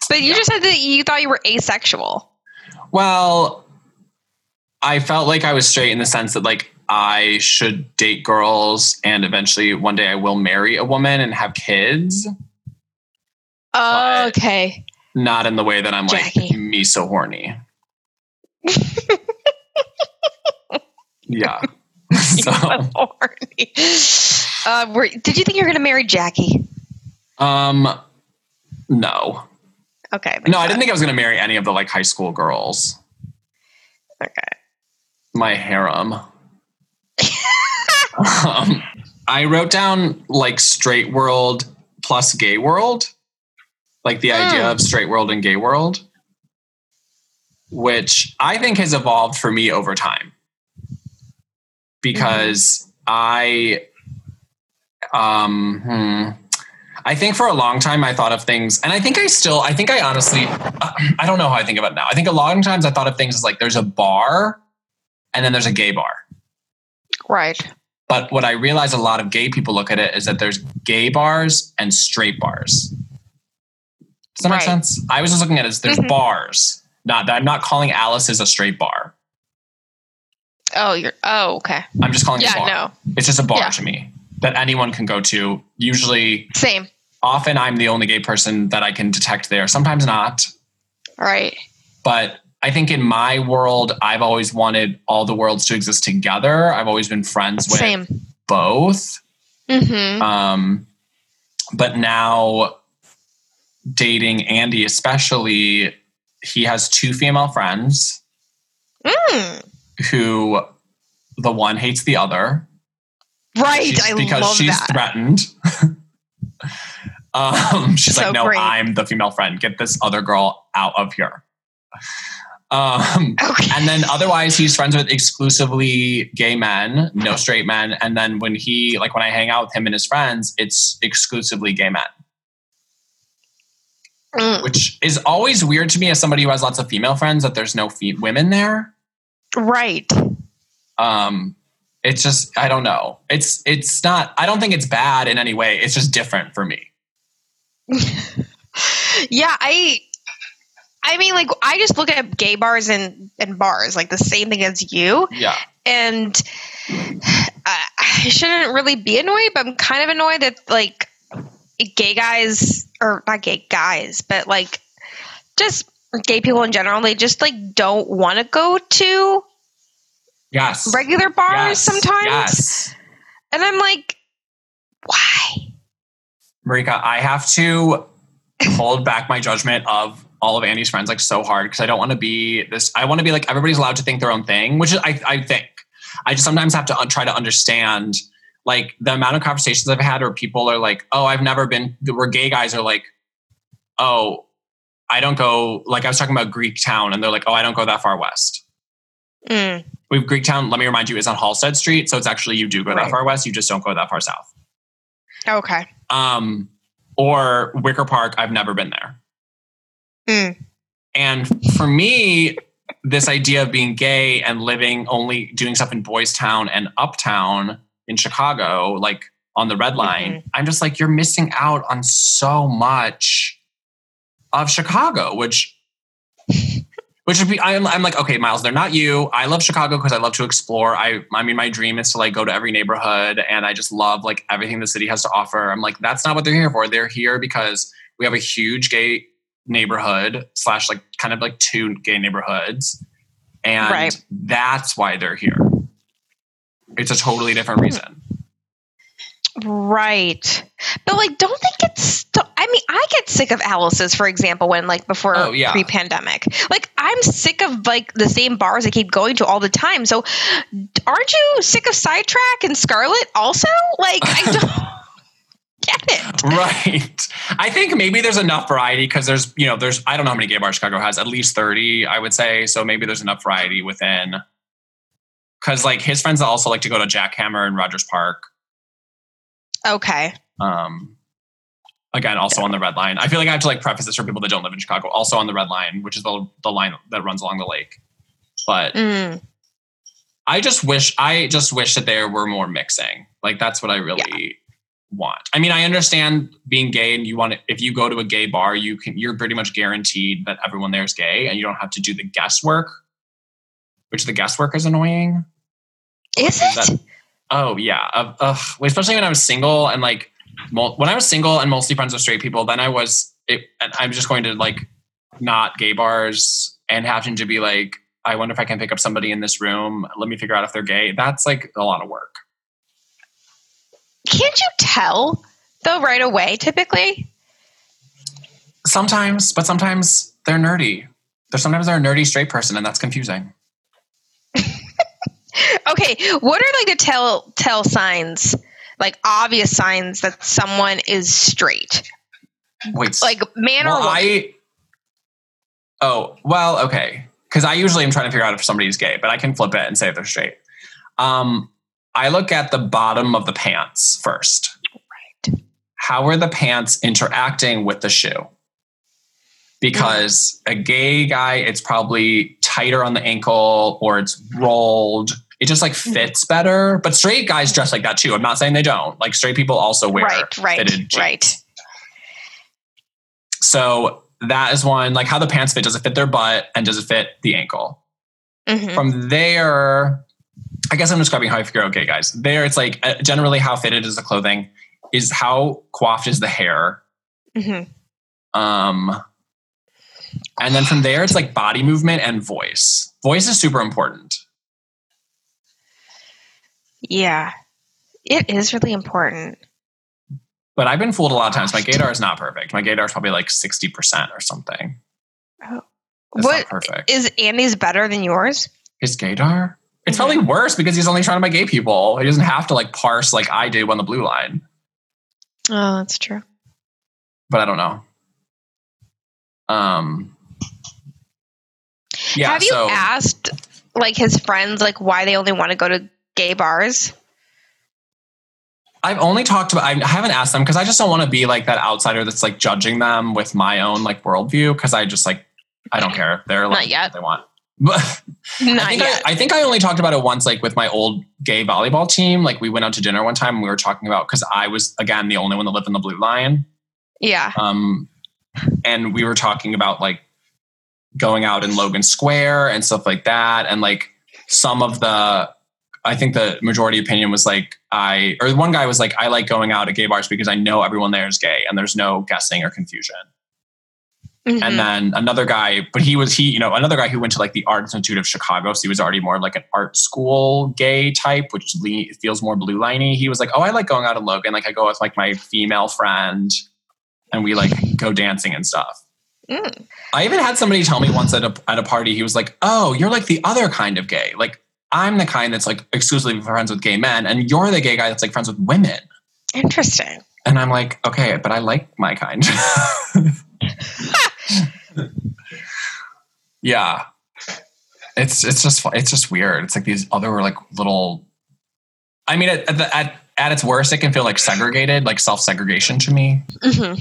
Speaker 3: but you
Speaker 1: Yeah.
Speaker 3: just said that you thought you were asexual.
Speaker 1: Well, I felt like I was straight in the sense that like I should date girls and eventually one day I will marry a woman and have kids.
Speaker 3: Oh, okay.
Speaker 1: Not in the way that I'm
Speaker 3: Jackie.
Speaker 1: like me so horny. Yeah. so
Speaker 3: Horny. Uh, were, did you think you were going to marry Jackie?
Speaker 1: um no.
Speaker 3: Okay.
Speaker 1: No, I didn't think I was gonna marry any of the like high school girls.
Speaker 3: Okay.
Speaker 1: My harem. um, I wrote down like straight world plus gay world, like the idea
Speaker 3: Mm.
Speaker 1: of straight world and gay world, which I think has evolved for me over time because I, um, hmm, I think for a long time I thought of things, and I think I still, I think I honestly, I don't know how I think about it now. I think a lot of times I thought of things as like there's a bar and then there's a gay bar.
Speaker 3: Right.
Speaker 1: But what I realize a lot of gay people look at it is that there's gay bars and straight bars. Does that make sense? I was just looking at it as there's
Speaker 3: Mhm.
Speaker 1: bars. Not that I'm not calling Alice's a straight bar.
Speaker 3: Oh, you're. Oh, okay.
Speaker 1: I'm just calling it a
Speaker 3: Yeah.
Speaker 1: bar.
Speaker 3: No.
Speaker 1: It's just a bar
Speaker 3: Yeah.
Speaker 1: to me that anyone can go to. Usually,
Speaker 3: Same.
Speaker 1: often I'm the only gay person that I can detect there. Sometimes not.
Speaker 3: Right.
Speaker 1: But I think in my world, I've always wanted all the worlds to exist together. I've always been friends with
Speaker 3: Same.
Speaker 1: both.
Speaker 3: Mm-hmm.
Speaker 1: Um, but now dating Andy, especially, he has two female friends
Speaker 3: Mm.
Speaker 1: who the one hates the other.
Speaker 3: Right.
Speaker 1: She's-
Speaker 3: I
Speaker 1: because
Speaker 3: love
Speaker 1: she's
Speaker 3: that.
Speaker 1: threatened. um, she's
Speaker 3: So
Speaker 1: like, no,
Speaker 3: great.
Speaker 1: I'm the female friend. Get this other girl out of here. Um,
Speaker 3: Okay.
Speaker 1: and then otherwise he's friends with exclusively gay men no straight men and then when he like when i hang out with him and his friends it's exclusively gay men
Speaker 3: Mm.
Speaker 1: which is always weird to me as somebody who has lots of female friends that there's no fe- women there
Speaker 3: Right.
Speaker 1: um it's just i don't know it's it's not i don't think it's bad in any way it's just different for me
Speaker 3: Yeah. I. I mean, like, I just look at gay bars and, and bars, like the same thing as you.
Speaker 1: yeah
Speaker 3: And I, I shouldn't really be annoyed, but I'm kind of annoyed that, like, gay guys, or not gay guys, but like, just gay people in general, they just, like, don't want to go to
Speaker 1: yes
Speaker 3: regular bars
Speaker 1: yes.
Speaker 3: sometimes.
Speaker 1: yes
Speaker 3: And I'm like, why?
Speaker 1: marika i have to hold back my judgment of all of Andy's friends like so hard because I don't want to be this. I want to be like everybody's allowed to think their own thing, which is I I think. I just sometimes have to un- try to understand like the amount of conversations I've had where people are like, "Oh, I've never been." Where gay guys are like, "Oh, I don't go." Like I was talking about Greek Town, and they're like, "Oh, I don't go that far west."
Speaker 3: Mm,
Speaker 1: We've Greek Town. Let me remind you, is on Halsted Street, so it's actually you do go that far west. You just don't go that far south.
Speaker 3: okay.
Speaker 1: Um, or Wicker Park. I've never been there.
Speaker 3: Mm.
Speaker 1: And for me, this idea of being gay and living only doing stuff in Boys Town and Uptown in Chicago, like on the red line, mm-hmm. I'm just like, you're missing out on so much of Chicago, which which would be I'm, I'm like okay miles they're not you. I love chicago because i love to explore. I i mean my dream is to like go to every neighborhood and i just love like everything the city has to offer. I'm like that's not what they're here for. They're here because we have a huge gay neighborhood slash like kind of like two gay neighborhoods and
Speaker 3: Right.
Speaker 1: that's why they're here it's a totally different reason
Speaker 3: Right. But like don't they get st- I mean I get sick of Alice's for example when like before
Speaker 1: Oh, yeah.
Speaker 3: pre-pandemic. Like I'm sick of like the same bars I keep going to all the time. So aren't you sick of Sidetrack and Scarlet also? Like I don't get it.
Speaker 1: Right. I think maybe there's enough variety because there's, you know, there's, I don't know how many gay bars Chicago has, at least 30, I would say. So maybe there's enough variety within. Because like his friends also like to go to Jackhammer and Rogers Park.
Speaker 3: Okay.
Speaker 1: Um, again, also on the red line. I feel like I have to like preface this for people that don't live in Chicago. Also on the red line, which is the, the line that runs along the lake. But
Speaker 3: Mm.
Speaker 1: I just wish I just wish that there were more mixing. Like that's what I really want. I mean, I understand being gay and you want to, if you go to a gay bar, you can you're pretty much guaranteed that everyone there is gay and you don't have to do the guesswork, which the guesswork is annoying.
Speaker 3: Is it?
Speaker 1: that- Oh yeah, uh, especially when I was single and like mul- when I was single and mostly friends with straight people. Then I was it, I'm just going to like not gay bars and having to be like, I wonder if I can pick up somebody in this room. Let me figure out if they're gay. That's like a lot of work.
Speaker 3: Can't you tell though right away typically?
Speaker 1: Sometimes, but sometimes they're nerdy. There's sometimes they're a nerdy straight person, and that's confusing.
Speaker 3: Okay, what are like the tell tell signs, like obvious signs that someone is straight,
Speaker 1: Wait,
Speaker 3: like man
Speaker 1: well,
Speaker 3: or woman?
Speaker 1: I. Oh well, okay. Because I usually am trying to figure out if somebody's gay, but I can flip it and say if they're straight. Um, I look at the bottom of the pants first.
Speaker 3: Right.
Speaker 1: How are the pants interacting with the shoe? Because a gay guy, it's probably tighter on the ankle or it's rolled. It just like fits better. But straight guys dress like that too. I'm not saying they don't. Like straight people also wear
Speaker 3: right, right, right.
Speaker 1: So that is one. Like how the pants fit. Does it fit their butt and does it fit the ankle?
Speaker 3: Mhm.
Speaker 1: From there, I guess I'm describing how I figure Okay, guys. There, it's like uh, generally how fitted is the clothing, is how coiffed is the hair.
Speaker 3: Mhm.
Speaker 1: Um, and then from there, it's like body movement and voice. Voice is super important.
Speaker 3: Yeah, it is really important.
Speaker 1: But I've been fooled a lot of times. My gaydar is not perfect. My gaydar is probably like 60% or something.
Speaker 3: Oh. What-
Speaker 1: not perfect.
Speaker 3: Is Andy's better than yours?
Speaker 1: His gaydar? It's probably worse because he's only trying to by gay people. He doesn't have to like parse like I do on the blue line.
Speaker 3: Oh, that's true.
Speaker 1: But I don't know. Um Yeah,
Speaker 3: Have you
Speaker 1: so
Speaker 3: asked like his friends like why they only want to go to gay bars?
Speaker 1: I've only talked about I haven't asked them because I just don't want to be like that outsider that's like judging them with my own like worldview because I just like I don't care. They're like
Speaker 3: Not yet.
Speaker 1: what they want. But I
Speaker 3: Not
Speaker 1: think
Speaker 3: yet.
Speaker 1: I, I think I only talked about it once, like with my old gay volleyball team. Like we went out to dinner one time and we were talking about because I was again the only one that lived in the blue Lion.
Speaker 3: yeah.
Speaker 1: Um, and we were talking about like going out in Logan Square and stuff like that. And like some of the, I think the majority opinion was like, I, or one guy was like, I like going out at gay bars because I know everyone there is gay and there's no guessing or confusion.
Speaker 3: Mhm.
Speaker 1: And then another guy, but he was, he, you know, another guy who went to like the Art Institute of Chicago. So he was already more like an art school gay type, which le- feels more blue liney. He was like, Oh, I like going out in Logan. Like I go with like my female friend and we like go dancing and stuff.
Speaker 3: Mm.
Speaker 1: I even had somebody tell me once at a, at a party, he was like, Oh, you're like the other kind of gay. Like I'm the kind that's like exclusively friends with gay men and you're the gay guy that's like friends with women.
Speaker 3: Interesting.
Speaker 1: And I'm like, okay, but I like my kind. yeah. It's it's just it's just weird. It's like these other like little I mean at at, the, at at its worst it can feel like segregated, like self-segregation to me.
Speaker 3: hmm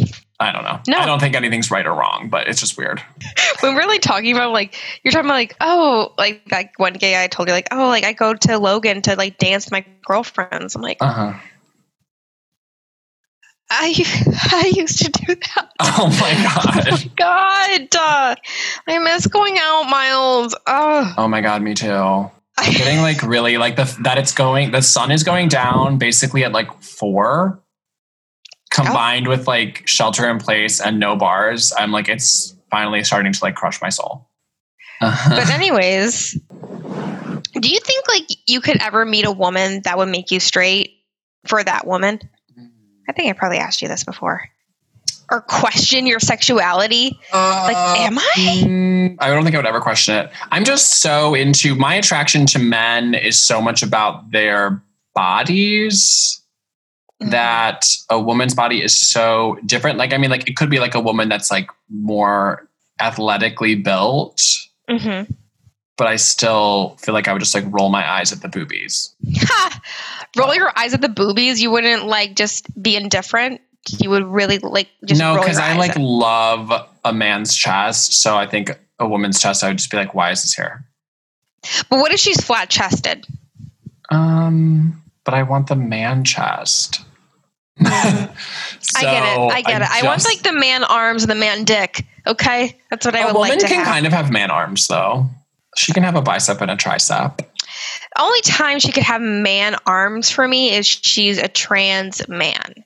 Speaker 1: I don't know.
Speaker 3: No.
Speaker 1: I don't think anything's right or wrong, but it's just weird.
Speaker 3: When we're like talking about like you're talking about like oh like that one gay guy told you like oh like I go to Logan to like dance with my girlfriends. I'm like
Speaker 1: Uh-huh.
Speaker 3: I I used to do that.
Speaker 1: Oh my god.
Speaker 3: oh my God, uh, I miss going out, Miles. Oh,
Speaker 1: Oh my god, me too. I'm getting like really like the that it's going the sun is going down basically at like four combined with like shelter in place and no bars i'm like it's finally starting to like crush my soul
Speaker 3: but anyways, do you think like you could ever meet a woman that would make you straight for that woman? I think I probably asked you this before. Or question your sexuality. like, am I?
Speaker 1: Mm, I don't think I would ever question it. I'm just so into my attraction to men is so much about their bodies. That a woman's body is so different. Like, I mean, like it could be like a woman that's like more athletically built,
Speaker 3: Mm-hmm.
Speaker 1: but I still feel like I would just like roll my eyes at the boobies.
Speaker 3: roll your eyes at the boobies. You wouldn't like just be indifferent. You would really like just
Speaker 1: no, because I like
Speaker 3: at-
Speaker 1: love a man's chest. So I think a woman's chest, I would just be like, why is this here?
Speaker 3: But what if she's flat chested?
Speaker 1: Um, but I want the man chest.
Speaker 3: I get it. I get it. I want like the man arms and the man dick. Okay, that's what I would like to
Speaker 1: can
Speaker 3: have.
Speaker 1: kind of have man arms though. She can have a bicep and a tricep.
Speaker 3: Only time she could have man arms for me is she's a trans man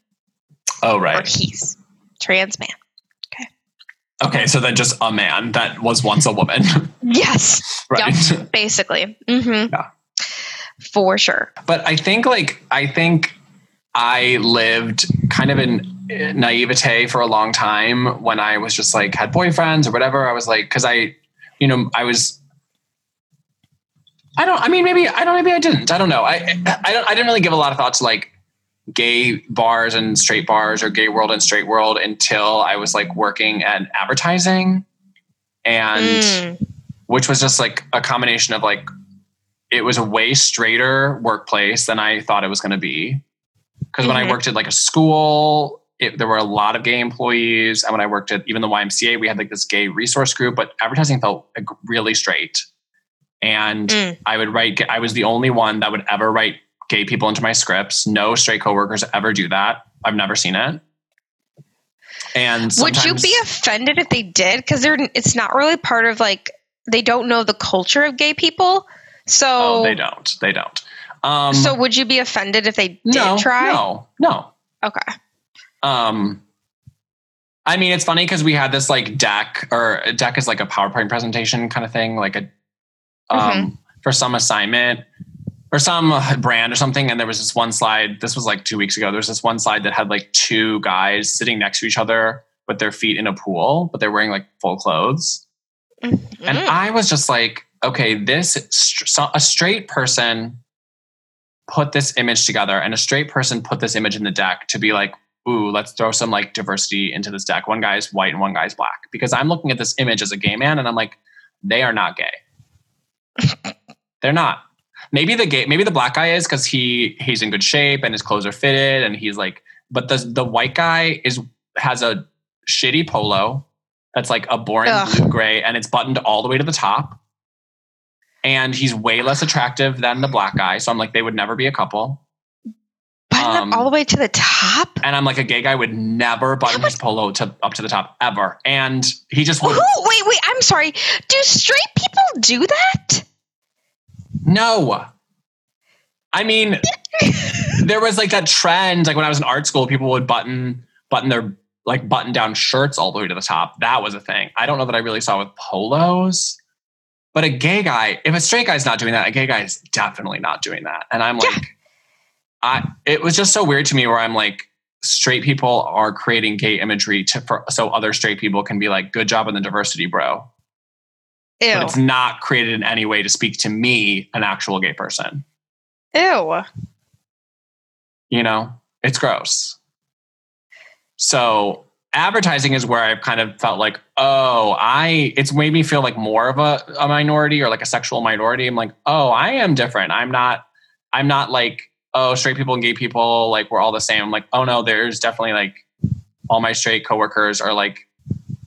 Speaker 1: Oh right.
Speaker 3: or he's trans man.
Speaker 1: Okay, Okay, so then just a man that was once a woman,
Speaker 3: Yes,
Speaker 1: right?
Speaker 3: basically. Mm-hmm.
Speaker 1: Yeah.
Speaker 3: For sure.
Speaker 1: But I think like I think I lived kind of in naivete for a long time when I was just like had boyfriends or whatever. I was like, because I, you know, I was. I don't. I mean, maybe I don't. Maybe I didn't. I don't know. I I don't. I didn't really give a lot of thought to like gay bars and straight bars or gay world and straight world until I was like working at advertising, and
Speaker 3: Mm.
Speaker 1: which was just like a combination of like it was a way straighter workplace than I thought it was going to be. Because when I
Speaker 3: Mhm.
Speaker 1: worked at like a school, it, there were a lot of gay employees, and when I worked at even the YMCA, we had like this gay resource group. But advertising felt like really straight, and
Speaker 3: Mm.
Speaker 1: I would write. I was the only one that would ever write gay people into my scripts. No straight coworkers ever do that. I've never seen it. And
Speaker 3: Would you be offended if they did? Because they're it's not really part of like they don't know the culture of gay people. So
Speaker 1: Oh, they don't. They don't. Um,
Speaker 3: so would you be offended if they did
Speaker 1: no,
Speaker 3: try?
Speaker 1: no, no.
Speaker 3: Okay.
Speaker 1: Um, I mean, it's funny because we had this like deck, or a deck is like a PowerPoint presentation kind of thing, like a um
Speaker 3: Mm-hmm.
Speaker 1: for some assignment or some uh, brand or something. And there was this one slide. This was like two weeks ago. There was this one slide that had like two guys sitting next to each other with their feet in a pool, but they're wearing like full clothes. And
Speaker 3: Mm.
Speaker 1: I was just like, okay, this a straight person put this image together, and a straight person put this image in the deck to be like, ooh, let's throw some like diversity into this deck. One guy's white and one guy's black. Because I'm looking at this image as a gay man, and I'm like, they are not gay. They're not. Maybe the gay, maybe the black guy is because he he's in good shape and his clothes are fitted, and he's like, but the the white guy is has a shitty polo that's like a boring
Speaker 3: Ugh.
Speaker 1: blue gray and it's buttoned all the way to the top. And he's way less attractive than the black guy. So I'm like, they would never be a couple.
Speaker 3: Button
Speaker 1: um,
Speaker 3: up all the way to the top.
Speaker 1: And I'm like, a gay guy would never button his polo to up to the top ever. And he just would
Speaker 3: Wait, wait. I'm sorry. Do straight people do that?
Speaker 1: no. I mean, there was like that trend, like when I was in art school, people would button button their like button down shirts all the way to the top. That was a thing. I don't know that I really saw with polos. But a gay guy, if a straight guy's not doing that, a gay guy is definitely not doing that. And I'm
Speaker 3: Yeah.
Speaker 1: like, I it was just so weird to me where I'm like, straight people are creating gay imagery to for, so other straight people can be like, good job on the diversity, bro.
Speaker 3: Ew.
Speaker 1: But it's not created in any way to speak to me, an actual gay person.
Speaker 3: Ew.
Speaker 1: you know it's gross so advertising is where i've kind of felt like oh i it's made me feel like more of a, a minority or like a sexual minority i'm like oh i am different i'm not i'm not like oh straight people and gay people like we're all the same i'm like oh no there's definitely like all my straight coworkers are like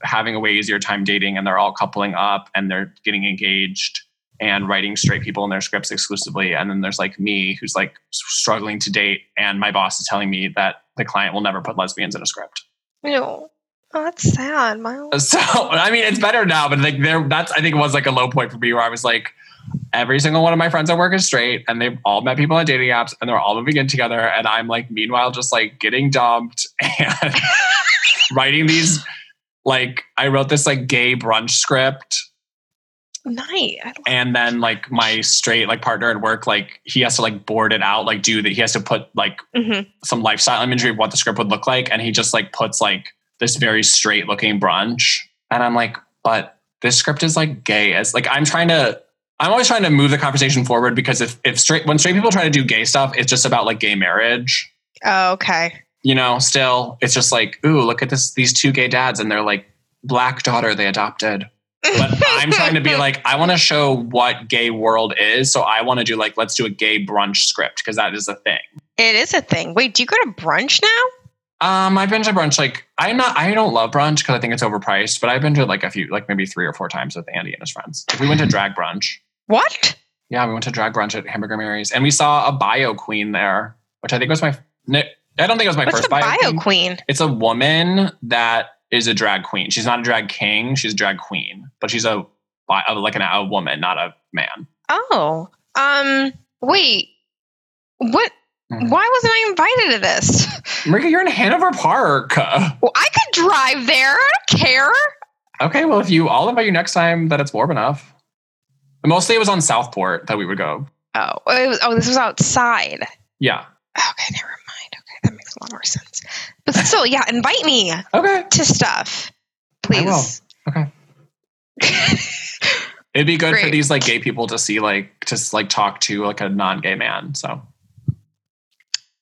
Speaker 1: having a way easier time dating and they're all coupling up and they're getting engaged and writing straight people in their scripts exclusively. And then there's like me who's like struggling to date, and my boss is telling me that the client will never put lesbians in a script.
Speaker 3: Ew. Oh, that's sad, uh, Miles.
Speaker 1: So I mean, it's better now, but like there, that's I think was like a low point for me where I was like, every single one of my friends at work is straight, and they've all met people on dating apps, and they're all moving in together, and I'm like, meanwhile, just like getting dumped and writing these like I wrote this like gay brunch script
Speaker 3: I
Speaker 1: and then like my straight like partner at work like he has to like board it out like do that he has to put like
Speaker 3: Mhm.
Speaker 1: some lifestyle imagery of what the script would look like and he just like puts like this very straight looking brunch. And i'm like but this script is like gay as like i'm trying to i'm always trying to move the conversation forward because if if straight when straight people try to do gay stuff it's just about like gay marriage.
Speaker 3: Oh, okay.
Speaker 1: you know still it's just like ooh look at this these two gay dads and they're like black daughter they adopted but I'm trying to be like, I want to show what gay world is. So I want to do like, let's do a gay brunch script because that is a thing.
Speaker 3: It is a thing. Wait, do you go to brunch now?
Speaker 1: Um, I've been to brunch like I'm not. I don't love brunch because I think it's overpriced. But I've been to like a few, like maybe three or four times with Andy and his friends. Like, we went to drag brunch.
Speaker 3: What?
Speaker 1: Yeah, we went to drag brunch at Hamburger Mary's, and we saw a bio queen there, which I think was my. I don't think it was my
Speaker 3: What's
Speaker 1: first
Speaker 3: the bio
Speaker 1: queen.
Speaker 3: queen?
Speaker 1: It's a woman that is a drag queen. She's not a drag king. She's a drag queen, but she's a, like an, a woman, not a man.
Speaker 3: Oh, um, wait. What?
Speaker 1: Mhm.
Speaker 3: Why wasn't I invited to this?
Speaker 1: Marika, you're in Hanover Park.
Speaker 3: Well, I could drive there. I don't care.
Speaker 1: Okay, well, if you, I'll invite you next time that it's warm enough. Mostly it was on Southport that we would go.
Speaker 3: Oh, it was, oh, this was outside.
Speaker 1: Yeah.
Speaker 3: Okay, never mind. Okay, that makes a lot more sense. But still, yeah, invite me
Speaker 1: Okay.
Speaker 3: to stuff,
Speaker 1: I will.
Speaker 3: please.
Speaker 1: Okay. It'd be good for these like gay people to see like to like talk to like a non-gay man. So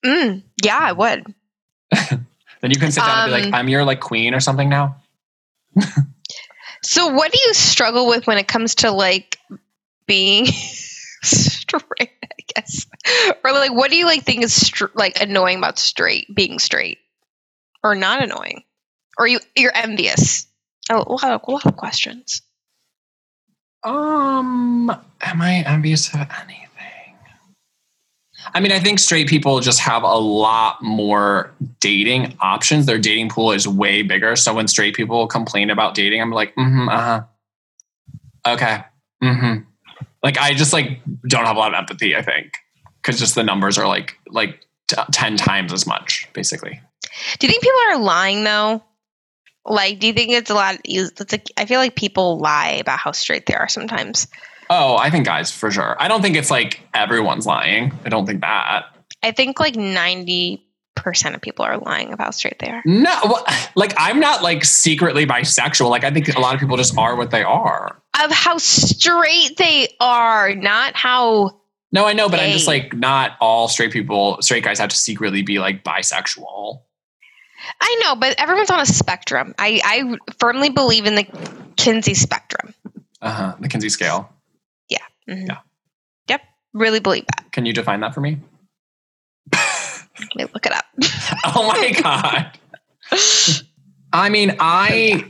Speaker 3: mm, yeah, I would.
Speaker 1: then you can sit down and be
Speaker 3: Um,
Speaker 1: like, I'm your like queen or something now.
Speaker 3: So, what do you struggle with when it comes to like being straight? I guess, or like, what do you like think is str- like annoying about straight being straight, or not annoying, or you you're envious? Oh, of, a lot of questions.
Speaker 1: Um, am I envious of anything? I mean, I think straight people just have a lot more dating options. Their dating pool is way bigger. So when straight people complain about dating, I'm like, mm-hmm, uh-huh. Okay. Mm-hmm. Like I just like don't have a lot of empathy, I think. Cause just the numbers are like like t- ten times as much, basically.
Speaker 3: Do you think people are lying though? Like, do you think it's a lot? It's like, I feel like people lie about how straight they are sometimes.
Speaker 1: Oh, I think guys for sure. I don't think it's like everyone's lying. I don't think that.
Speaker 3: I think like ninety percent of people are lying about how straight they are.
Speaker 1: No, well, like I'm not like secretly bisexual. Like I think a lot of people just are what they are.
Speaker 3: Of how straight they are, not how
Speaker 1: No, I know, but I'm just like not all straight people, straight guys have to secretly be like bisexual.
Speaker 3: I know, but everyone's on a spectrum. I, I firmly believe in the Kinsey spectrum.
Speaker 1: Uh huh. The Kinsey scale.
Speaker 3: Mhm.
Speaker 1: Yeah.
Speaker 3: Yep. Really believe that.
Speaker 1: Can you define that for me?
Speaker 3: Let me look it up.
Speaker 1: oh my god. I mean, I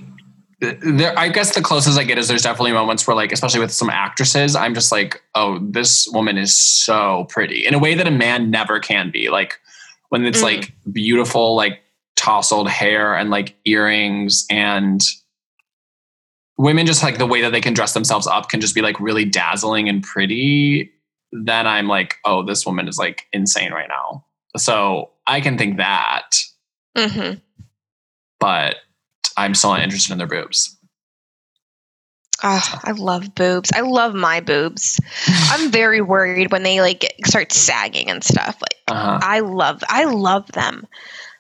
Speaker 1: there I guess the closest I get is there's definitely moments where like especially with some actresses, I'm just like, "Oh, this woman is so pretty." In a way that a man never can be. Like when it's
Speaker 3: Mhm.
Speaker 1: like beautiful like tousled hair and like earrings and women just like the way that they can dress themselves up can just be like really dazzling and pretty then i'm like oh this woman is like insane right now so i can think that
Speaker 3: hmm
Speaker 1: but i'm still not interested in their boobs
Speaker 3: Oh, I love boobs. I love my boobs. I'm very worried when they like start sagging and stuff. Like
Speaker 1: uh-huh.
Speaker 3: I love, I love them.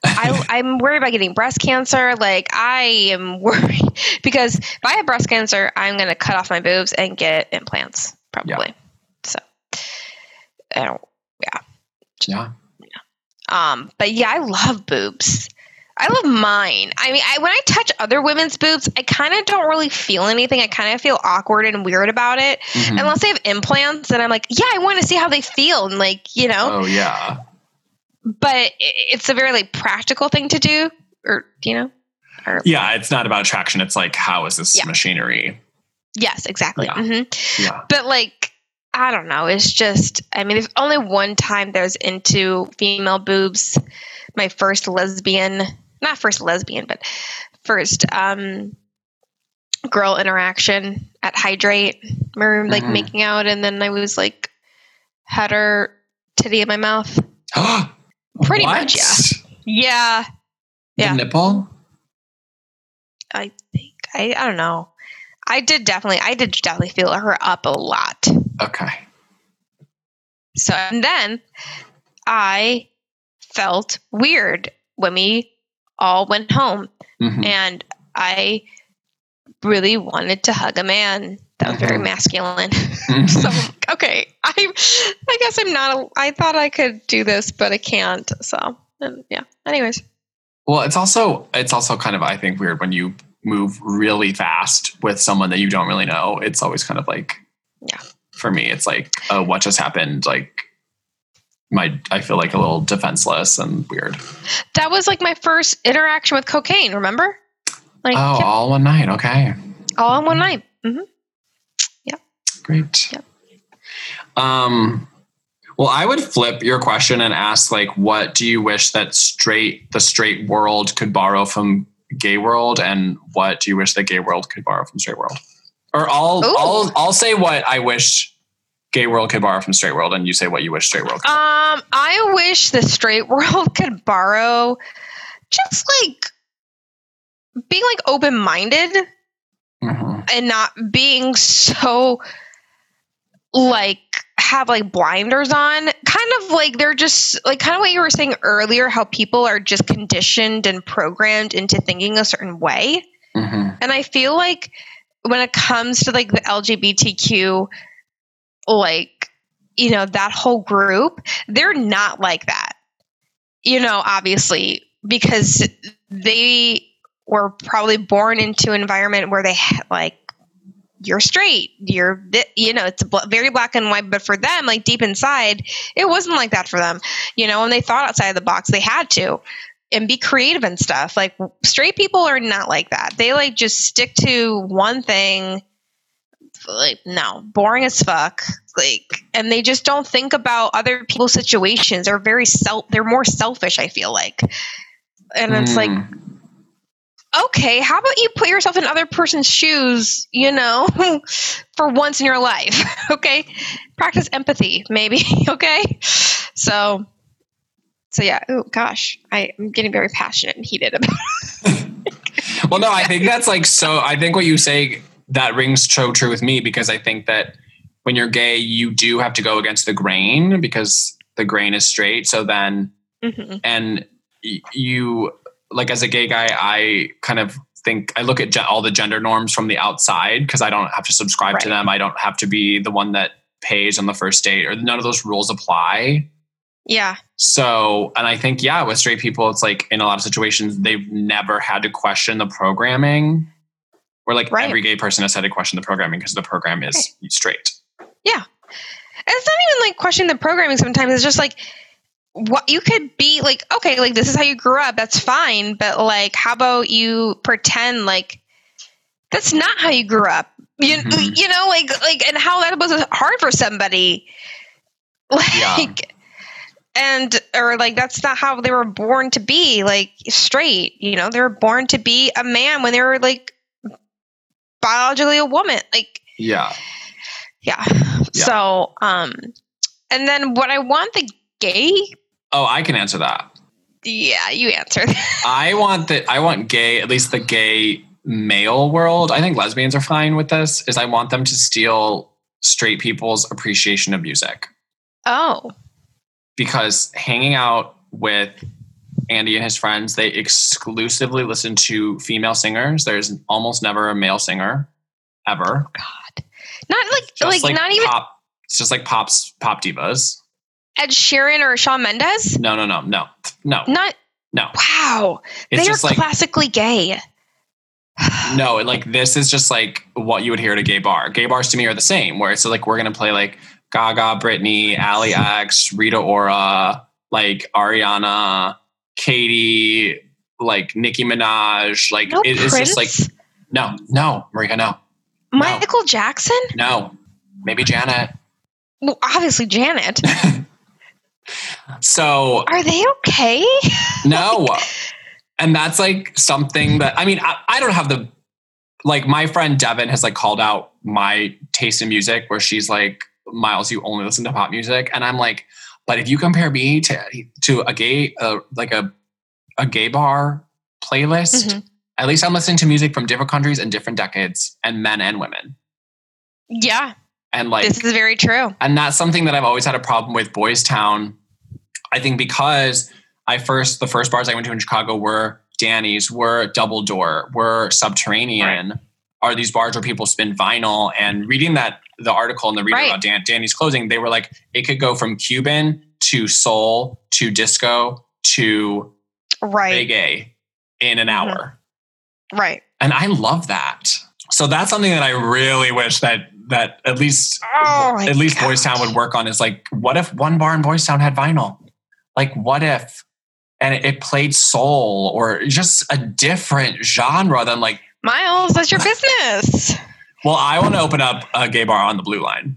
Speaker 3: I, I'm worried about getting breast cancer. Like I am worried because if I have breast cancer, I'm going to cut off my boobs and get implants probably. So I don't.
Speaker 1: yeah yeah,
Speaker 3: Um, but yeah, I love boobs. I love mine. I mean, I, when I touch other women's boobs, I kind of don't really feel anything. I kind of feel awkward and weird about it,
Speaker 1: Mhm.
Speaker 3: unless they have implants. And I'm like, yeah, I want to see how they feel, and like, you know.
Speaker 1: oh yeah
Speaker 3: But it's a very like practical thing to do, or you know. Or,
Speaker 1: yeah it's not about attraction it's like how is this
Speaker 3: Yeah.
Speaker 1: machinery
Speaker 3: Yes, exactly.
Speaker 1: Yeah.
Speaker 3: hmm
Speaker 1: yeah
Speaker 3: But like, I don't know. It's just, I mean, there's only one time there's into female boobs. My first lesbian, not first lesbian, but first um, girl interaction at Hydrate. We were like
Speaker 1: Mhm.
Speaker 3: making out, and then I was like, had her titty in my mouth. Pretty
Speaker 1: What?
Speaker 3: much, yeah. Yeah,
Speaker 1: The
Speaker 3: Yeah.
Speaker 1: nipple
Speaker 3: I think. I, I don't know. I did definitely, I did definitely feel her up a lot.
Speaker 1: Okay.
Speaker 3: So, and then I felt weird when we all went home
Speaker 1: Mhm.
Speaker 3: and I really wanted to hug a man that was very
Speaker 1: Mhm.
Speaker 3: masculine.
Speaker 1: Mhm.
Speaker 3: so, okay, I, I guess I'm not, a, I thought I could do this, but I can't. So, and yeah. Anyways,
Speaker 1: Well, it's also it's also kind of I think weird when you move really fast with someone that you don't really know. It's always kind of like
Speaker 3: Yeah.
Speaker 1: For me, it's like, oh, what just happened? Like my I feel like a little defenseless and weird.
Speaker 3: that was like my first interaction with cocaine, remember? Like,
Speaker 1: Oh,
Speaker 3: yep,
Speaker 1: all one night. Okay.
Speaker 3: all in one night. hmm
Speaker 1: Great.
Speaker 3: Yep.
Speaker 1: Um well, I would flip your question and ask like what do you wish that straight the straight world could borrow from gay world and what do you wish the gay world could borrow from straight world? Or I'll
Speaker 3: Ooh.
Speaker 1: I'll I'll say what I wish gay world could borrow from straight world and you say what you wish straight world could.
Speaker 3: Um, I wish the straight world could borrow just like being like open minded
Speaker 1: Mhm.
Speaker 3: and not being so like have like blinders on. Kind of like they're just like kind of what you were saying earlier how people are just conditioned and programmed into thinking a certain way.
Speaker 1: Mhm.
Speaker 3: and i feel like when it comes to like the lgbtq like you know that whole group they're not like that. You know obviously because they were probably born into an environment where they like you're straight you're you know it's very black and white but for them like deep inside it wasn't like that for them. You know and they thought outside of the box they had to and be creative and stuff. Like straight people are not like that. They like just stick to one thing like no boring as fuck like and they just don't think about other people's situations. They're very self they're more selfish i feel like. And it's like
Speaker 1: Mm.
Speaker 3: Okay, how about you put yourself in other person's shoes, you know, for once in your life? okay. Practice empathy, maybe. okay. So, so yeah. Oh gosh, I, I'm getting very passionate and heated about
Speaker 1: well, no, I think that's like so. I think what you say that rings so true with me because I think that when you're gay, you do have to go against the grain because the grain is straight. So then,
Speaker 3: Mhm.
Speaker 1: and you like as a gay guy, I kind of think I look at all the gender norms from the outside because I don't have to subscribe to them. I don't have to be the one that pays on the first date, or none of those rules apply.
Speaker 3: Yeah.
Speaker 1: So, and I think, yeah, with straight people, it's like in a lot of situations, they've never had to question the programming. Or like
Speaker 3: Right.
Speaker 1: every gay person has had to question the programming because the program is straight. Yeah.
Speaker 3: And it's not even like questioning the programming sometimes. It's just like, what you could be like, okay, like this is how you grew up. That's fine. But like, how about you pretend like that's not how you grew up? You,
Speaker 1: Mhm.
Speaker 3: you know, like, like, and how that was hard for somebody. Like, and, or like, that's not how they were born to be like straight. You know, they were born to be a man when they were like biologically a woman. Like,
Speaker 1: Yeah.
Speaker 3: yeah.
Speaker 1: Yeah.
Speaker 3: So, um, and then what I want the gay,
Speaker 1: Oh, I can answer that.
Speaker 3: yeah, you answer.
Speaker 1: I want that. I want gay, at least the gay male world. I think lesbians are fine with this. Is I want them to steal straight people's appreciation of music
Speaker 3: oh,
Speaker 1: because hanging out with Andy and his friends, they exclusively listen to female singers. There's almost never a male singer ever.
Speaker 3: Oh, God, not like
Speaker 1: Just
Speaker 3: like, not even
Speaker 1: pop. It's just like pops, pop divas.
Speaker 3: Ed Sheeran or Shawn Mendes.
Speaker 1: No, no, no, no, no,
Speaker 3: Not
Speaker 1: no.
Speaker 3: wow.
Speaker 1: It's
Speaker 3: they are
Speaker 1: like
Speaker 3: classically gay.
Speaker 1: no, like this is just like what you would hear at a gay bar. Gay bars to me are the same, where it's like we're gonna play like Gaga, Britney, Ali X, Rita Ora, like Ariana, Katy, like Nicki Minaj. Like
Speaker 3: No
Speaker 1: it- it's just like no, no, Marika, no,
Speaker 3: Michael Jackson.
Speaker 1: no, maybe Janet.
Speaker 3: Well, obviously Janet.
Speaker 1: So
Speaker 3: Are they okay?
Speaker 1: no, and that's like something that I mean I, I don't have the like my friend Devin has like called out my taste in music where she's like Miles you only listen to pop music and I'm like but if you compare me to to a gay uh, like a a gay bar playlist
Speaker 3: Mhm.
Speaker 1: At least I'm listening to music from different countries and different decades, and men and women.
Speaker 3: Yeah,
Speaker 1: And like,
Speaker 3: this is very true.
Speaker 1: and that's something that I've always had a problem with Boys Town. I think because I first the first bars I went to in Chicago were Danny's, were Double Door, were Subterranean. Are these bars where people spin vinyl? And reading that the article in the reader
Speaker 3: Right.
Speaker 1: about Dan, Danny's closing, they were like it could go from Cuban to soul to disco to
Speaker 3: Right,
Speaker 1: reggae in an
Speaker 3: Mhm.
Speaker 1: hour.
Speaker 3: right.
Speaker 1: And I love that. So that's something that I really wish that that at least
Speaker 3: Oh
Speaker 1: at least
Speaker 3: gosh.
Speaker 1: Boys Town would work on is like, what if one bar in Boys Town had vinyl? Like, what if and it, it played soul or just a different genre than like,
Speaker 3: Miles, that's your business.
Speaker 1: well, I want to open up a gay bar on the blue line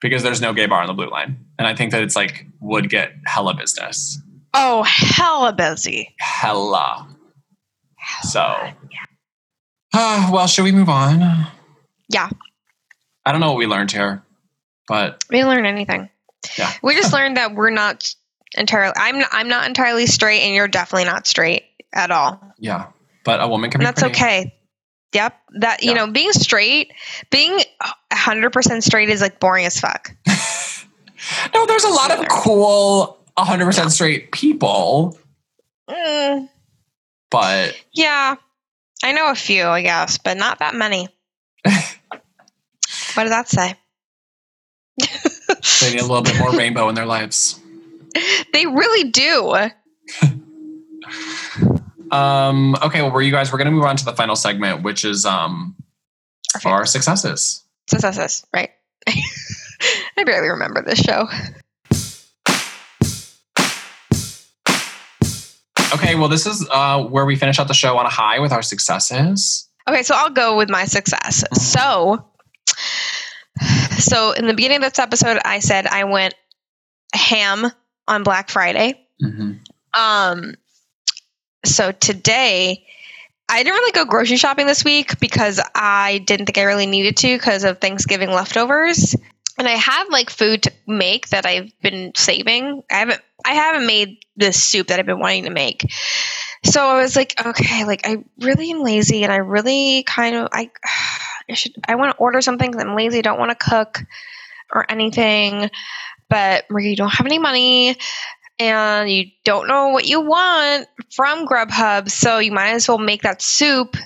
Speaker 1: because there's no gay bar on the blue line. And I think that it's like would get hella business.
Speaker 3: Oh, hella busy.
Speaker 1: Hella. So, uh, well, should we move on?
Speaker 3: Yeah.
Speaker 1: I don't know what we learned here, but
Speaker 3: We didn't learn anything.
Speaker 1: Yeah.
Speaker 3: We just learned that we're not entirely. I'm. I'm not entirely straight, and you're definitely not straight at all.
Speaker 1: yeah. But a woman can
Speaker 3: And
Speaker 1: be
Speaker 3: that's
Speaker 1: pretty.
Speaker 3: okay. Yep. That you
Speaker 1: Yeah.
Speaker 3: know, being straight, being hundred percent straight is like boring as fuck.
Speaker 1: No, there's a lot of cool 100% straight people,
Speaker 3: Mm,
Speaker 1: but
Speaker 3: yeah, I know a few, I guess, but not that many. what does that say?
Speaker 1: they need a little bit more rainbow in their lives.
Speaker 3: They really do.
Speaker 1: Um, okay, well, we're you guys, we're going to move on to the final segment, which is um,
Speaker 3: Okay.
Speaker 1: our successes.
Speaker 3: Successes, right? I barely remember this show.
Speaker 1: Okay, well, this is uh, where we finish out the show on a high with our successes.
Speaker 3: Okay, so I'll go with my success. So, so in the beginning of this episode, I said I went ham on Black Friday.
Speaker 1: Mm-hmm.
Speaker 3: Um, so today, I didn't really go grocery shopping this week because I didn't think I really needed to because of Thanksgiving leftovers. And I have like food to make that I've been saving. I haven't I haven't made this soup that I've been wanting to make. So I was like, okay, like I really am lazy and I really kind of I I should I want to order something because I'm lazy, I don't want to cook or anything. But Marie, you don't have any money and you don't know what you want from Grubhub, so you might as well make that soup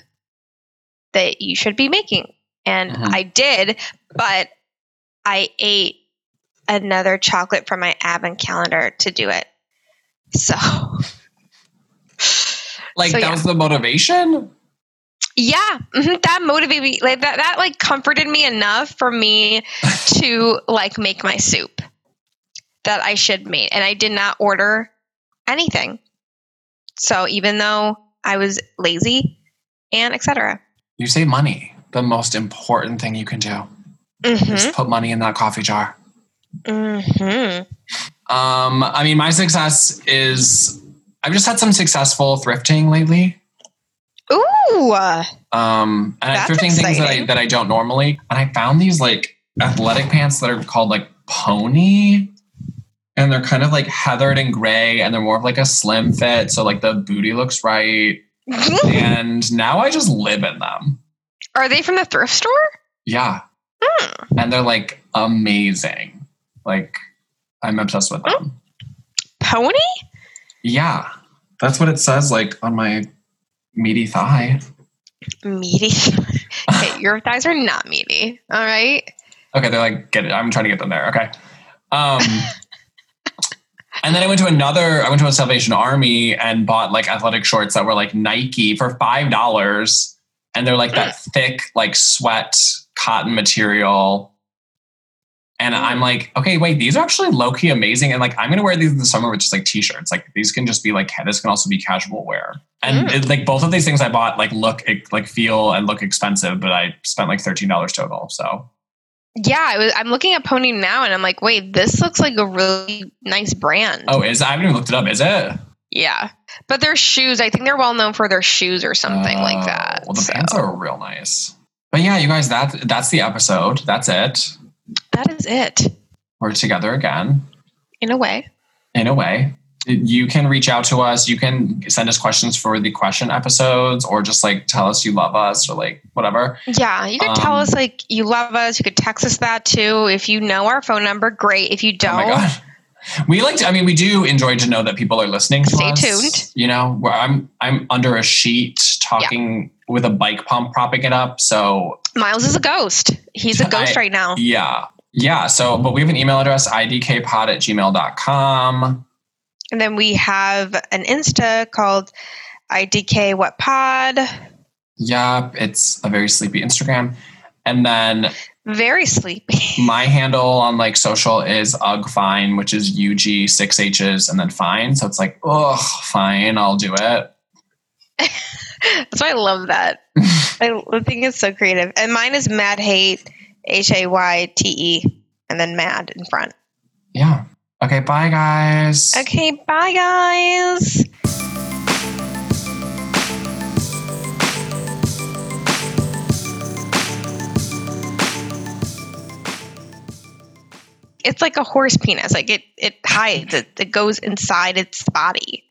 Speaker 3: that you should be making. And
Speaker 1: Mhm.
Speaker 3: I did, but I ate another chocolate from my advent calendar to do it. So,
Speaker 1: Like,
Speaker 3: So,
Speaker 1: that
Speaker 3: yeah.
Speaker 1: was the motivation?
Speaker 3: yeah, mhm, that motivated me. Like that, that like comforted me enough for me to like make my soup that I should make, and I did not order anything. So even though I was lazy and etc.
Speaker 1: You save money. The most important thing you can do
Speaker 3: Mm-hmm.
Speaker 1: is put money in that coffee jar.
Speaker 3: Mm-hmm.
Speaker 1: Um, I mean, my success is I've just had some successful thrifting lately.
Speaker 3: Ooh.
Speaker 1: Um, and I'm thrifting things that I that I don't normally. And I found these like athletic pants that are called like pony, and they're kind of like heathered and gray, and they're more of like a slim fit, so like the booty looks right. And now I just live in them.
Speaker 3: Are they from the thrift store?
Speaker 1: Yeah,
Speaker 3: Hmm.
Speaker 1: and they're like amazing. Like I'm obsessed with them.
Speaker 3: Pony?
Speaker 1: Yeah, that's what it says like on my meaty thigh.
Speaker 3: Meaty. okay, your thighs are not meaty. All right.
Speaker 1: Okay, they're like, get it. I'm trying to get them there. Okay. Um, and then I went to another, I went to a Salvation Army and bought like athletic shorts that were like Nike for $5. And they're like that thick, like sweat cotton material. And I'm like, okay, wait, these are actually low key amazing. And like, I'm going to wear these in the summer with just like t shirts. Like, these can just be like, this can also be casual wear. And
Speaker 3: Mm.
Speaker 1: it, like, both of these things I bought, like, look, like, feel and look expensive, but I spent like $13 total. So,
Speaker 3: Yeah, I was, I'm looking at Pony now and I'm like, wait, this looks like a really nice brand.
Speaker 1: Oh, is I haven't even looked it up. Is it
Speaker 3: Yeah. But their shoes, I think they're well known for their shoes or something like
Speaker 1: Oh,
Speaker 3: that.
Speaker 1: Well, the
Speaker 3: So,
Speaker 1: pants are real nice. But yeah, you guys, that that's the episode. That's it.
Speaker 3: that is it
Speaker 1: We're together again
Speaker 3: in a way.
Speaker 1: in a way. You can reach out to us. You can send us questions for the question episodes or just like tell us you love us or like whatever.
Speaker 3: Yeah, you could tell
Speaker 1: Um,
Speaker 3: us like you love us. You could text us that too. If you know our phone number, great. If you
Speaker 1: Oh my
Speaker 3: don't,
Speaker 1: god. We like to, I mean, we do enjoy to know that people are listening to
Speaker 3: Stay
Speaker 1: us.
Speaker 3: tuned.
Speaker 1: You know, where I'm I'm under a sheet talking with a bike pump propping it up. So
Speaker 3: Miles is a ghost. He's a ghost
Speaker 1: I-
Speaker 3: right now.
Speaker 1: yeah. Yeah. So but we have an email address, idkpod at gmail.com.
Speaker 3: And then we have an Insta called IDK What Pod.
Speaker 1: Yep, it's a very sleepy Instagram. And then
Speaker 3: Very sleepy.
Speaker 1: my handle on like social is ugfine, which is UG six H's and then fine. So it's like, ugh, fine, I'll do it.
Speaker 3: That's why I love that. I I think it's so creative. And mine is Mad Hate, H A Y T E, and then Mad in front.
Speaker 1: Yeah. Okay, bye guys.
Speaker 3: Okay, bye guys. It's like a horse penis. Like it, it hides. It, it goes inside its body.